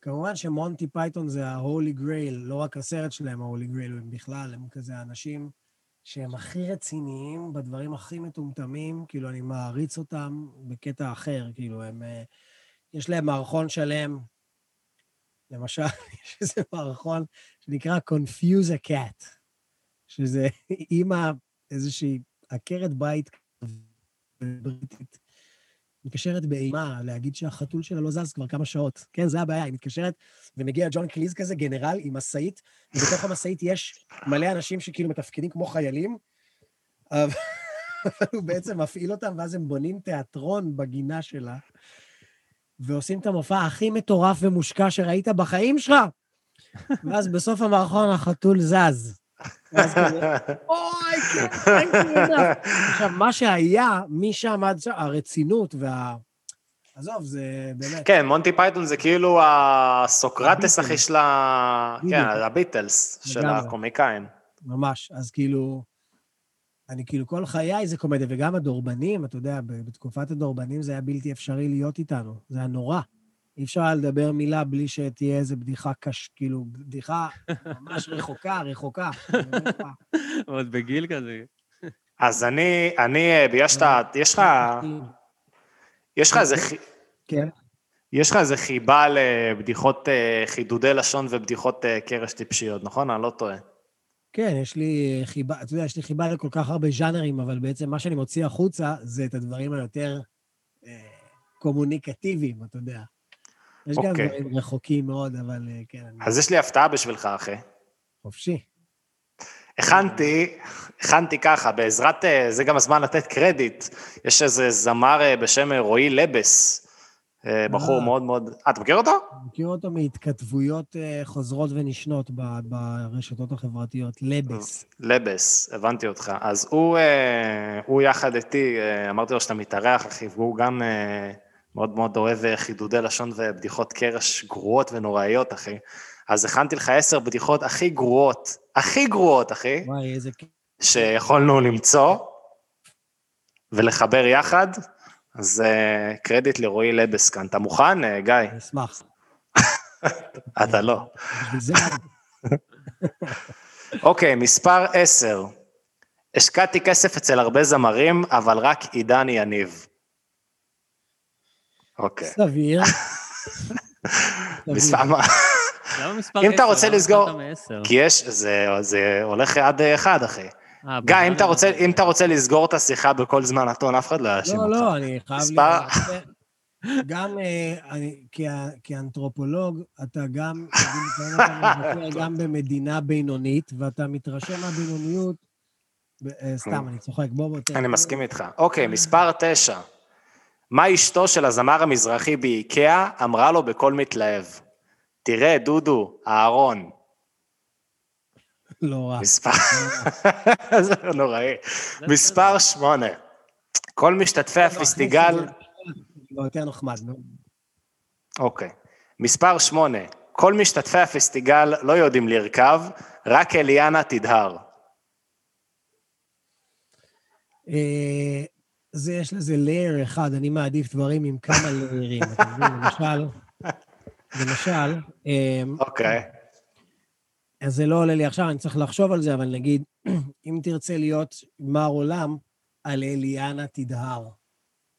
כמובן שמונטי פייתון זה ה-Holy Grail, לא רק הסרט שלהם ה-Holy Grail, הם בכלל, הם כזה אנשים שהם הכי רציניים, בדברים הכי מטומטמים, כאילו, אני מעריץ אותם בקטע אחר, כאילו, הם... אה, יש להם מערכון שלם, למשל, יש איזה מערכון שנקרא Confuse a Cat, שזה אימא, איזושהי עקרת בית בריטית, מתקשרת באימה להגיד שהחתול שלה לא זז כבר כמה שעות. כן, זה הבעיה, היא מתקשרת, ומגיע ג'ון קליז כזה, גנרל, עם משאית, ובתוך המשאית יש מלא אנשים שכאילו מתפקדים כמו חיילים, אבל הוא בעצם מפעיל אותם, ואז הם בונים תיאטרון בגינה שלה, ועושים את המופע הכי מטורף ומושקע שראית בחיים שלך. ואז בסוף המערכון החתול זז. ואז כזה, אוי, כן, thank you enough." עכשיו, מה שהיה משם עד שם, הרצינות וה... עזוב, זה באמת... כן, מונטי פייתון זה כאילו הסוקרטס, הביטלס. של ה... כן, הביטלס של. הקומיקאים. ממש. אז כאילו, אני כאילו, כל חיי זה קומדיה, וגם הדורבנים, אתה יודע, בתקופת הדורבנים זה היה בלתי אפשרי להיות איתנו. זה היה נורא. אי אפשר היה לדבר מילה בלי שתהיה איזה בדיחה קש... כאילו, בדיחה ממש רחוקה, רחוקה. עוד בגיל כזה. אז אני, אני, אה, בגלל שאתה, יש לך, יש לך איזה, חי- כן. יש לך איזה חיבה לבדיחות, אה, חידודי לשון ובדיחות אה, קרש טיפשיות, נכון? אני לא טועה. כן, יש לי חיבה, אתה יודע, יש לי חיבה לכל כך הרבה ז'אנרים, אבל בעצם מה שאני מוציא החוצה זה את הדברים היותר אה, קומוניקטיביים, אתה יודע. יש גם אוקיי. דברים רחוקים מאוד, אבל אה, כן, אז יש לי הפתעה בשבילך, אחי. חופשי. הכנתי, הכנתי ככה, בעזרת, אה, זה גם הזמן לתת קרדיט. יש איזה זמר אה, בשם רועי לבס, בחור. מאוד מאוד... אה, אתה מכיר אותו? מכיר אותו מהתכתבויות חוזרות ונשנות ברשתות החברתיות, לבס. לבס, הבנתי אותך. אז הוא, הוא יחד איתי, אמרתי לו שאתה מתארח, אחי, והוא גם מאוד מאוד אוהב אה, חידודי לשון ובדיחות קרש גרועות ונוראיות, אחי. אז הכנתי לך עשר בדיחות הכי גרועות, הכי גרועות, אחי, וואי, איזה. שיכולנו למצוא ולחבר יחד. אז אה, קרדיט לרועי לבס כאן. אתה מוכן, אה, גיא? אני אשמח. אתה לא. אוקיי, מספר 10. השקעתי כסף אצל הרבה זמרים, אבל רק עידן יניב. אוקיי. סביר. מספר מה? למה מספר אם אתה 10? רוצה לסגור-? כי יש, זה, זה הולך עד אחד, אחי. אה, גיא, אם אתה, רוצה, לסגור את השיחה בכל זמן נתון, אף אחד לא יאשים לא, אותך. לא, אני חייב... גם אה, כאנתרופולוג, אתה גם, גם במדינה בינונית, ואתה מתרשם מהבינוניות, אה, סתם, אני צוחק, בוא, בוא, תן. אני מסכים איתך. אוקיי, מספר 9. מה אשתו של הזמר המזרחי באיקאה אמרה לו בקול מתלהב? תראה, דודו, אהרון. לא רע. מספר... זה נוראי. מספר 8. כל משתתפי הפסטיגל... לא, יותר נחמד, נו. אוקיי. מספר 8. כל משתתפי הפסטיגל לא יודעים לרכב, רק אליאנה תדהר. זה, יש לזה לייר אחד, אני מעדיף דברים עם כמה ליירים, אתה מבין? למשל, למשל, אה, אוקיי. אז זה לא עולה לי עכשיו, אני צריך לחשוב על זה, אבל נגיד, אם תרצה להיות מר עולם, על אליאנה תדהר.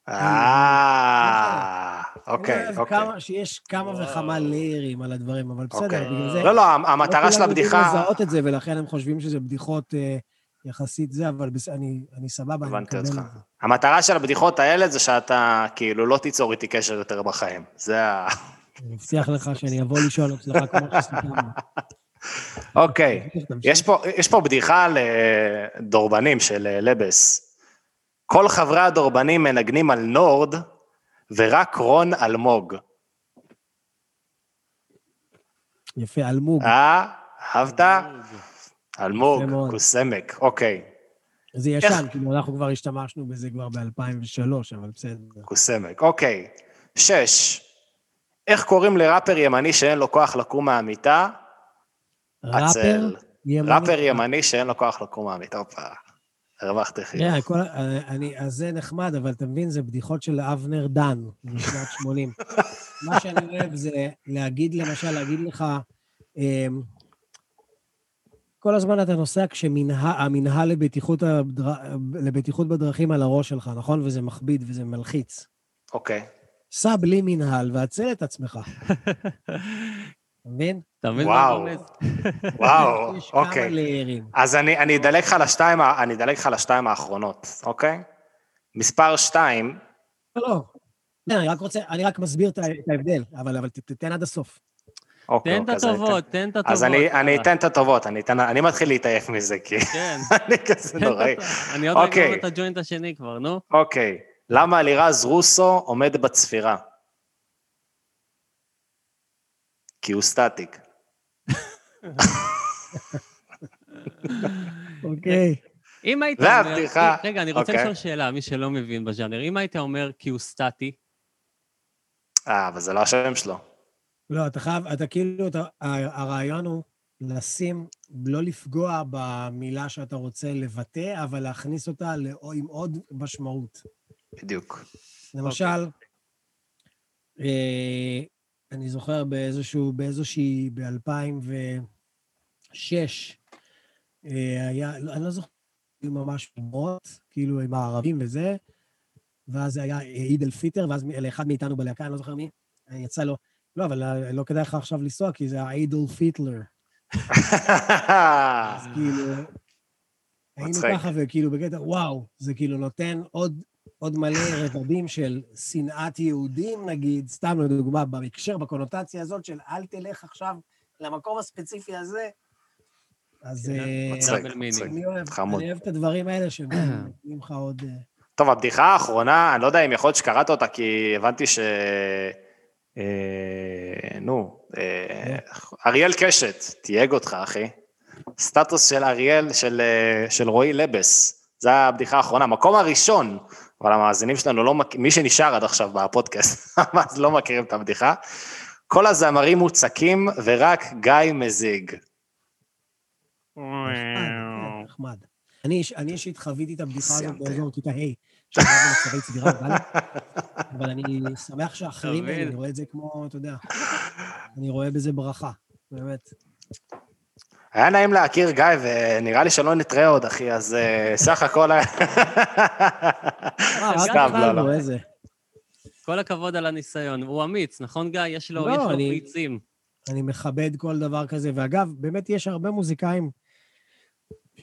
אה... אוקיי, אני אוהב אוקיי. שיש כמה וכמה ליירים על הדברים, אבל בסדר, אוקיי. בגלל זה... לא, לא, המטרה של לא כולם הבדיחה... לזהות את זה, ולכן הם חושבים שזה בדיחות אה, יחסית זה, אבל בס- אני אני סבבה, אני מקבל את אותך. זה. המטרה של הבדיחות האלה זה שאתה כאילו לא תיצור איתי קשר יותר בחיים. זה ה... אני מבטיח לך שאני אבוא לישון אצלך כמו שסיכמנו. אוקיי. יש פה, יש פה בדיחה על אה, דורבנים של אה, לבס. כל חברי הדורבנים מנגנים על נורד, ורק רון אלמוג. יפה, אלמוג. אה? אהבת? אלמוג, מאוד. קוסמק, אוקיי. זה ישן, כאילו, אנחנו כבר השתמשנו בזה כבר ב-2003, אבל בסדר. קוסמק, אוקיי. שש, איך קוראים לראפר ימני שאין לו כוח לקום מהמיטה? ראפר. ימני. ראפר ימני שאין לו כוח לקום מהמיטה, הופה. הרווחתי חיוך. כל- אני- אז זה נחמד, אבל אתה מבין, זה בדיחות של אבנר דן משנת 80. מה שאני אוהב זה להגיד, למשל, להגיד לך, אמ, כל הזמן אתה נוסע כשהמינהל לבטיחות, הדר- לבטיחות בדרכים על הראש שלך, נכון? וזה מכביד וזה מלחיץ. אוקיי. סע בלי מינהל והצל את עצמך. אתה מבין? אתה מבין וואו. וואו, אוקיי. אז אני, אני אדלג לך לשתיים, אני אדלג לך לשתיים האחרונות, אוקיי? מספר שתיים, לא, לא. אני רק רוצה, אני רק מסביר את ההבדל, אבל אבל ת- תתן עד הסוף. אוקיי, תן את אוקיי, אז אני הטובות, תן את הטובות. אז אני, אני. אתן את הטובות, אני, אתן, אני מתחיל להתעייף מזה, כי כן. אני כזה נוראי. אני עוד לא אוקיי. אגמור את הג'וינט השני כבר, נו. אוקיי, למה אלירז רוסו עומד בצפירה? כי הוא סטטיק. אוקיי. אם היית זה אומר... הבדיחה. רגע, אני רוצה אוקיי. לשאול שאלה, מי שלא מבין בז'אנר. אם היית אומר כי הוא סטטי, אה, אבל זה לא השם שלו. לא, אתה חייב, אתה כאילו, אתה, הרעיון הוא לשים, לא לפגוע במילה שאתה רוצה לבטא, אבל להכניס אותה לא, עם עוד משמעות. בדיוק. למשל, אה, אני זוכר באיזשהו, באיזושהי, ב-2006, אה, היה, לא, אני לא זוכר, היו ממש אומות, כאילו עם הערבים וזה, ואז זה היה עיד אל פיטר, ואז לאחד מאיתנו בלהקה, אני לא זוכר מי, יצא לו, לא, אבל אה, לא כדאי לך עכשיו לנסוע, כי זה העיד אל פיטלר. אז כאילו, היינו. ככה, וכאילו בקטע, וואו, זה כאילו נותן עוד, עוד מלא רבדים של שנאת יהודים, נגיד, סתם לדוגמה, בהקשר, בקונוטציה הזאת של אל תלך עכשיו למקום הספציפי הזה. אז אה. אני אוהב, חמוד. אני אוהב את הדברים האלה שנותנים לך עוד... אה, טוב, הבדיחה האחרונה, אני לא יודע אם יכול להיות שקראת אותה, כי הבנתי ש... אה, נו, אה, אריאל קשת, תייג אותך, אחי. סטטוס של אריאל, של, אה, של רועי לבס. זו הבדיחה האחרונה. מקום הראשון, אבל המאזינים שלנו לא מכירים, מי שנשאר עד עכשיו בפודקאסט, אז לא מכירים את הבדיחה. כל הזמרים מוצקים ורק גיא מזיג. נחמד. אני איש- אני אישית חוויתי את הבדיחה הזאת. באזור כיתה ה', שעבדנו במצבי צבירה, אבל- אבל אני שמח שאחרים. אני רואה את זה כמו, אתה יודע, אני רואה בזה ברכה, באמת. היה נעים להכיר גיא, ונראה לי שלא נתראה עוד, אחי, אז אה, סך הכל היה... אה, רק סתם, לא, לא. כל הכבוד על הניסיון. הוא אמיץ, נכון, גיא? יש לו לא, יש לו אני- ביצים. אני מכבד כל דבר כזה, ואגב, באמת יש הרבה מוזיקאים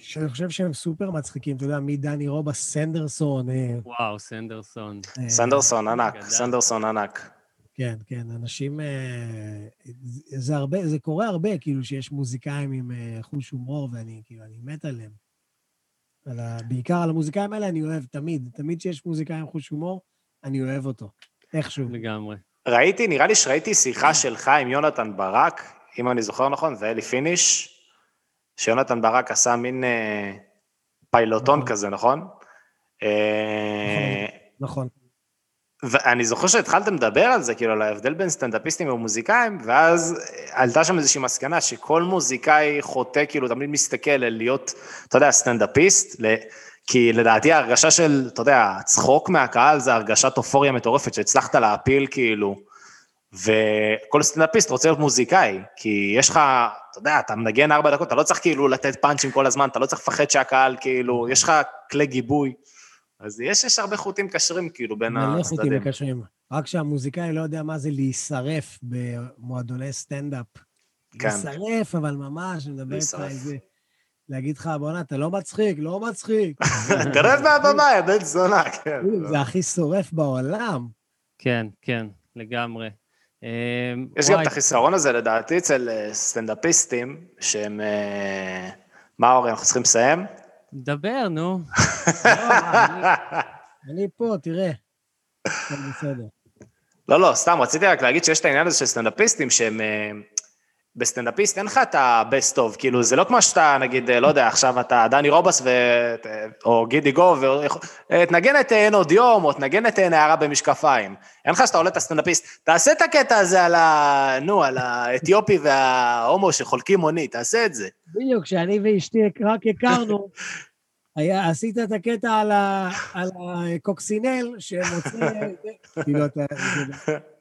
שאני חושב שהם סופר מצחיקים, אתה יודע, מדני רובה, סנדרסון. אה, וואו, סנדרסון. אה, סנדרסון ענק, גדל. סנדרסון ענק. כן, כן, אנשים... אה, זה- זה הרבה, זה קורה הרבה, כאילו, שיש מוזיקאים עם אה, חוש הומור, ואני, כאילו, אני מת עליהם. על ה, בעיקר על המוזיקאים האלה אני אוהב, תמיד. תמיד שיש מוזיקאי עם חוש הומור, אני אוהב אותו. איכשהו. לגמרי. ראיתי, נראה לי שראיתי שיחה שלך עם יונתן ברק, אם אני זוכר נכון, ואלי פיניש, שיונתן ברק עשה מין אה, פיילוטון נכון. כזה, נכון? אה, נכון. ואני זוכר שהתחלתם לדבר על זה, כאילו, על ההבדל בין סטנדאפיסטים ומוזיקאים, ואז עלתה שם איזושהי מסקנה שכל מוזיקאי חוטא, כאילו, תמיד מסתכל על להיות, אתה יודע, סטנדאפיסט, ל- כי לדעתי ההרגשה של, אתה יודע, צחוק מהקהל זה הרגשת אופוריה מטורפת, שהצלחת להפיל, כאילו, וכל סטנדאפיסט רוצה להיות מוזיקאי, כי יש לך, אתה יודע, אתה מנגן ארבע דקות, אתה לא צריך כאילו לתת פאנצ'ים כל הזמן, אתה לא צריך לפחד שהקהל, כאילו, יש לך כלי גיבוי. אז יש, יש הרבה חוטים קשרים, כאילו, בין מלא חוטים הצדדים. מקשרים. רק שהמוזיקאי לא יודע מה זה להישרף במועדוני סטנדאפ. כן. להישרף, אבל ממש, אני מדבר איתך להישרף. איזה... להגיד לך, בואנה, אתה לא מצחיק, לא מצחיק. תרד מהבמה, יא בן זונה, כן. זה הכי שורף בעולם. כן, כן, לגמרי. אה, יש גם את החיסרון הזה, לדעתי, אצל אה, סטנדאפיסטים, שהם... אה, מה, אורי, אנחנו צריכים לסיים? דבר, נו. לא, אני- פה, תראה. בסדר. לא, לא, סתם, רציתי רק להגיד שיש את העניין הזה של סטנדאפיסטים, שהם... אה, בסטנדאפיסט אין לך את ה-best of, כאילו, זה לא כמו שאתה, נגיד, אה, לא יודע, עכשיו אתה דני רובס ו... או גידי גוב, ו... אה, תנגן את אה, אין עוד יום, או תנגן את אה, נערה במשקפיים. אין לך שאתה עולה את הסטנדאפיסט, תעשה את הקטע הזה על ה... נו, על האתיופי וההומו שחולקים מונית, תעשה את זה. בדיוק, כשאני ואשתי רק הכרנו, היה, עשית את הקטע על, ה, על הקוקסינל שמוציא...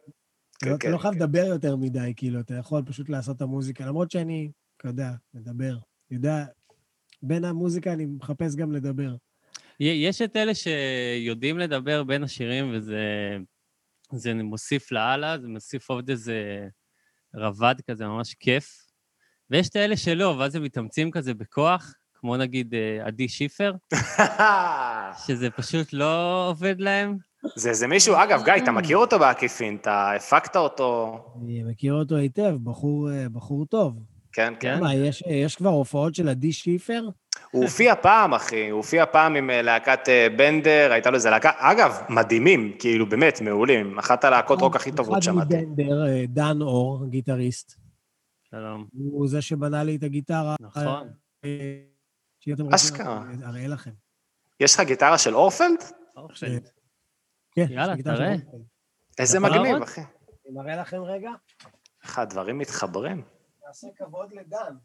כן, אתה כן, לא חייב כן. לדבר יותר מדי, כאילו, אתה יכול פשוט לעשות את המוזיקה, למרות שאני, אתה יודע, מדבר. יודע, בין המוזיקה אני מחפש גם לדבר. יש את אלה שיודעים לדבר בין השירים, וזה זה מוסיף לאללה, זה מוסיף עוד איזה רבד כזה, ממש כיף. ויש את האלה שלא, ואז הם מתאמצים כזה בכוח, כמו נגיד אה, עדי שיפר, שזה פשוט לא עובד להם. זה איזה מישהו, אגב, גיא, אתה מכיר אותו בעקיפין, אתה הפקת אותו, אני מכיר אותו היטב, בחור, אה, בחור טוב. כן, כן. מה, יש, יש כבר הופעות של עדי שיפר? הוא הופיע פעם, אחי, הוא הופיע פעם עם אה, להקת אה, בנדר, הייתה לו איזה להקה, אגב, מדהימים, כאילו, באמת, מעולים. אחת הלהקות רוק הכי טובות אחד שמעתי. מבנדר, אה, דן אור, גיטריסט, שלום. הוא זה שבנה לי את הגיטרה. נכון. אשכרה. אראה לכם. יש לך גיטרה של אורפלד? אורפלד. כן, יאללה, תראה. איזה מגניב? אחי. אני מראה לכם רגע. איך הדברים מתחברים. נעשה כבוד לדן.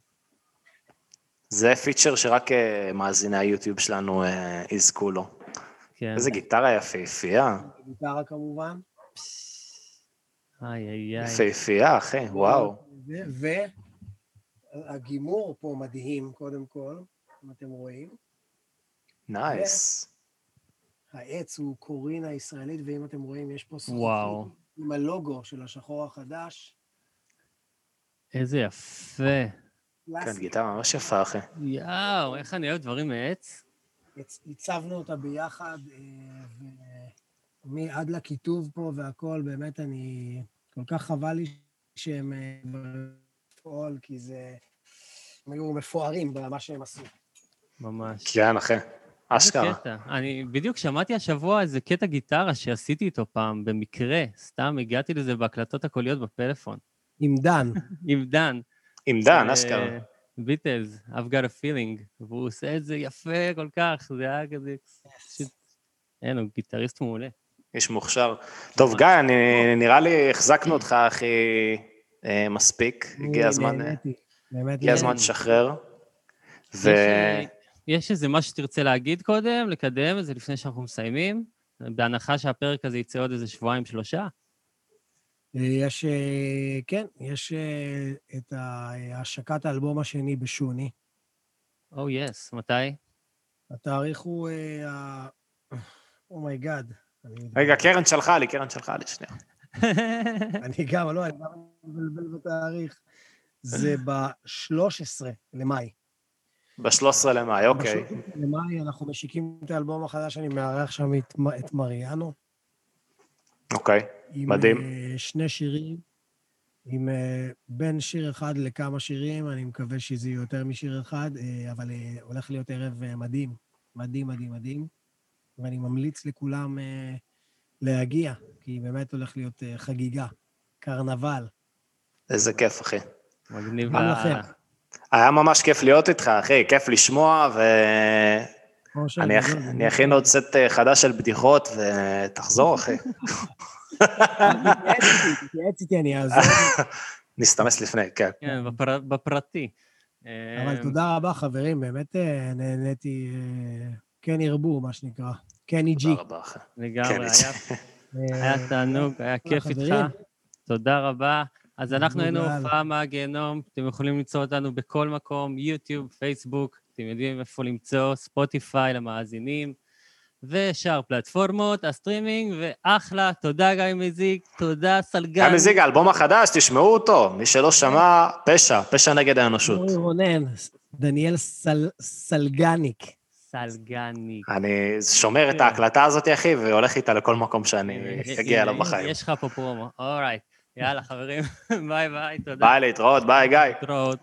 זה פיצ'ר שרק אה, מאזיני היוטיוב שלנו אה, יזכו לו. כן. איזה גיטרה יפהפייה. גיטרה כמובן. איי, איי, איי. יפהפייה, אחי, וואו. והגימור פה מדהים, קודם כל, אם אתם רואים. נייס. העץ הוא קורינה ישראלית, ואם אתם רואים, יש פה סרטים. עם הלוגו של השחור החדש. איזה יפה. כן. גיטרה ממש יפה, אחי. יואו, איך אני אוהב דברים מעץ. הצ- הצבנו אותה ביחד, אה, ועד לכיתוב פה והכל, באמת אני... כל כך חבל לי שהם אה, בפועל, כי זה... הם היו מפוארים במה שהם עשו. ממש. כן, אחי. אשכרה. קטע. אני בדיוק שמעתי השבוע איזה קטע גיטרה שעשיתי איתו פעם, במקרה. סתם הגעתי לזה בהקלטות הקוליות בפלאפון. עם דן. עם דן. עם דן, אשכרה. ביטלס, I've got a feeling. והוא עושה את זה יפה כל כך, זה היה כזה... פשוט... אין, הוא גיטריסט מעולה. איש מוכשר. טוב, גיא, אני- נראה לי החזקנו אותך, אחי, אה, מספיק. הגיע הזמן, באמת הגיע הזמן. לשחרר. יש, איזה משהו שתרצה להגיד קודם, לקדם את זה לפני שאנחנו מסיימים? בהנחה שהפרק הזה יצא עוד איזה שבועיים, שלושה? אה, יש, אה, כן, יש אה, את השקת האלבום השני בשוני. או oh, yes, מתי? התאריך הוא... oh my god. רגע, קרן שלחה לי, קרן שלחה לי, שנייה. אני גם, לא, אני גם מבלבל בתאריך. זה ב-13 למאי. ב-13 למאי, אוקיי. ב-13 למאי אנחנו משיקים את האלבום החדש, אני מארח שם את, את מריאנו. אוקיי. עם מדהים. אה, שני שירים, עם אה, בין שיר אחד לכמה שירים, אני מקווה שזה יהיה יותר משיר אחד, אה, אבל הולך להיות ערב מדהים, מדהים, מדהים, מדהים, ואני ממליץ לכולם להגיע, כי באמת הולך להיות חגיגה, קרנבל. איזה כיף, אחי. מגניב גם לכם. היה ממש כיף להיות איתך, אחי, כיף לשמוע, ואני אכ- אני אכין עוד סט אה, חדש של בדיחות, ותחזור, אחי. תתייעץ איתי, תתייעץ איתי, אני אעזור. נסתמס לפני, כן. כן, בפר... בפרטי. אבל אה, תודה רבה, חברים, באמת אה, נהניתי, אה, כן ירבו, מה שנקרא. כן איג'י. תודה רבה, אחי. לגמרי, כן, היה תענוג, היה כיף איתך. תודה רבה. אז אנחנו היינו. הופעה מהגיהנום, אתם יכולים למצוא אותנו בכל מקום, יוטיוב, פייסבוק, אתם יודעים איפה למצוא, ספוטיפיי למאזינים. ושאר פלטפורמות הסטרימינג, ואחלה, תודה גיא מזיג, תודה סלגן. גם מזיג, האלבום החדש, תשמעו אותו. מי שלא שמע, פשע, פשע נגד האנושות. רונן, דניאל סל- סלגניק. סלגני. אני שומר את ההקלטה הזאת, אחי, והולך איתה לכל מקום שאני אה, אגיע אליו בחיים. יש לך פה פרומו, alright. יאללה, חברים, ביי ביי, תודה. ביי, להתראות, ביי, גיא. להתראות.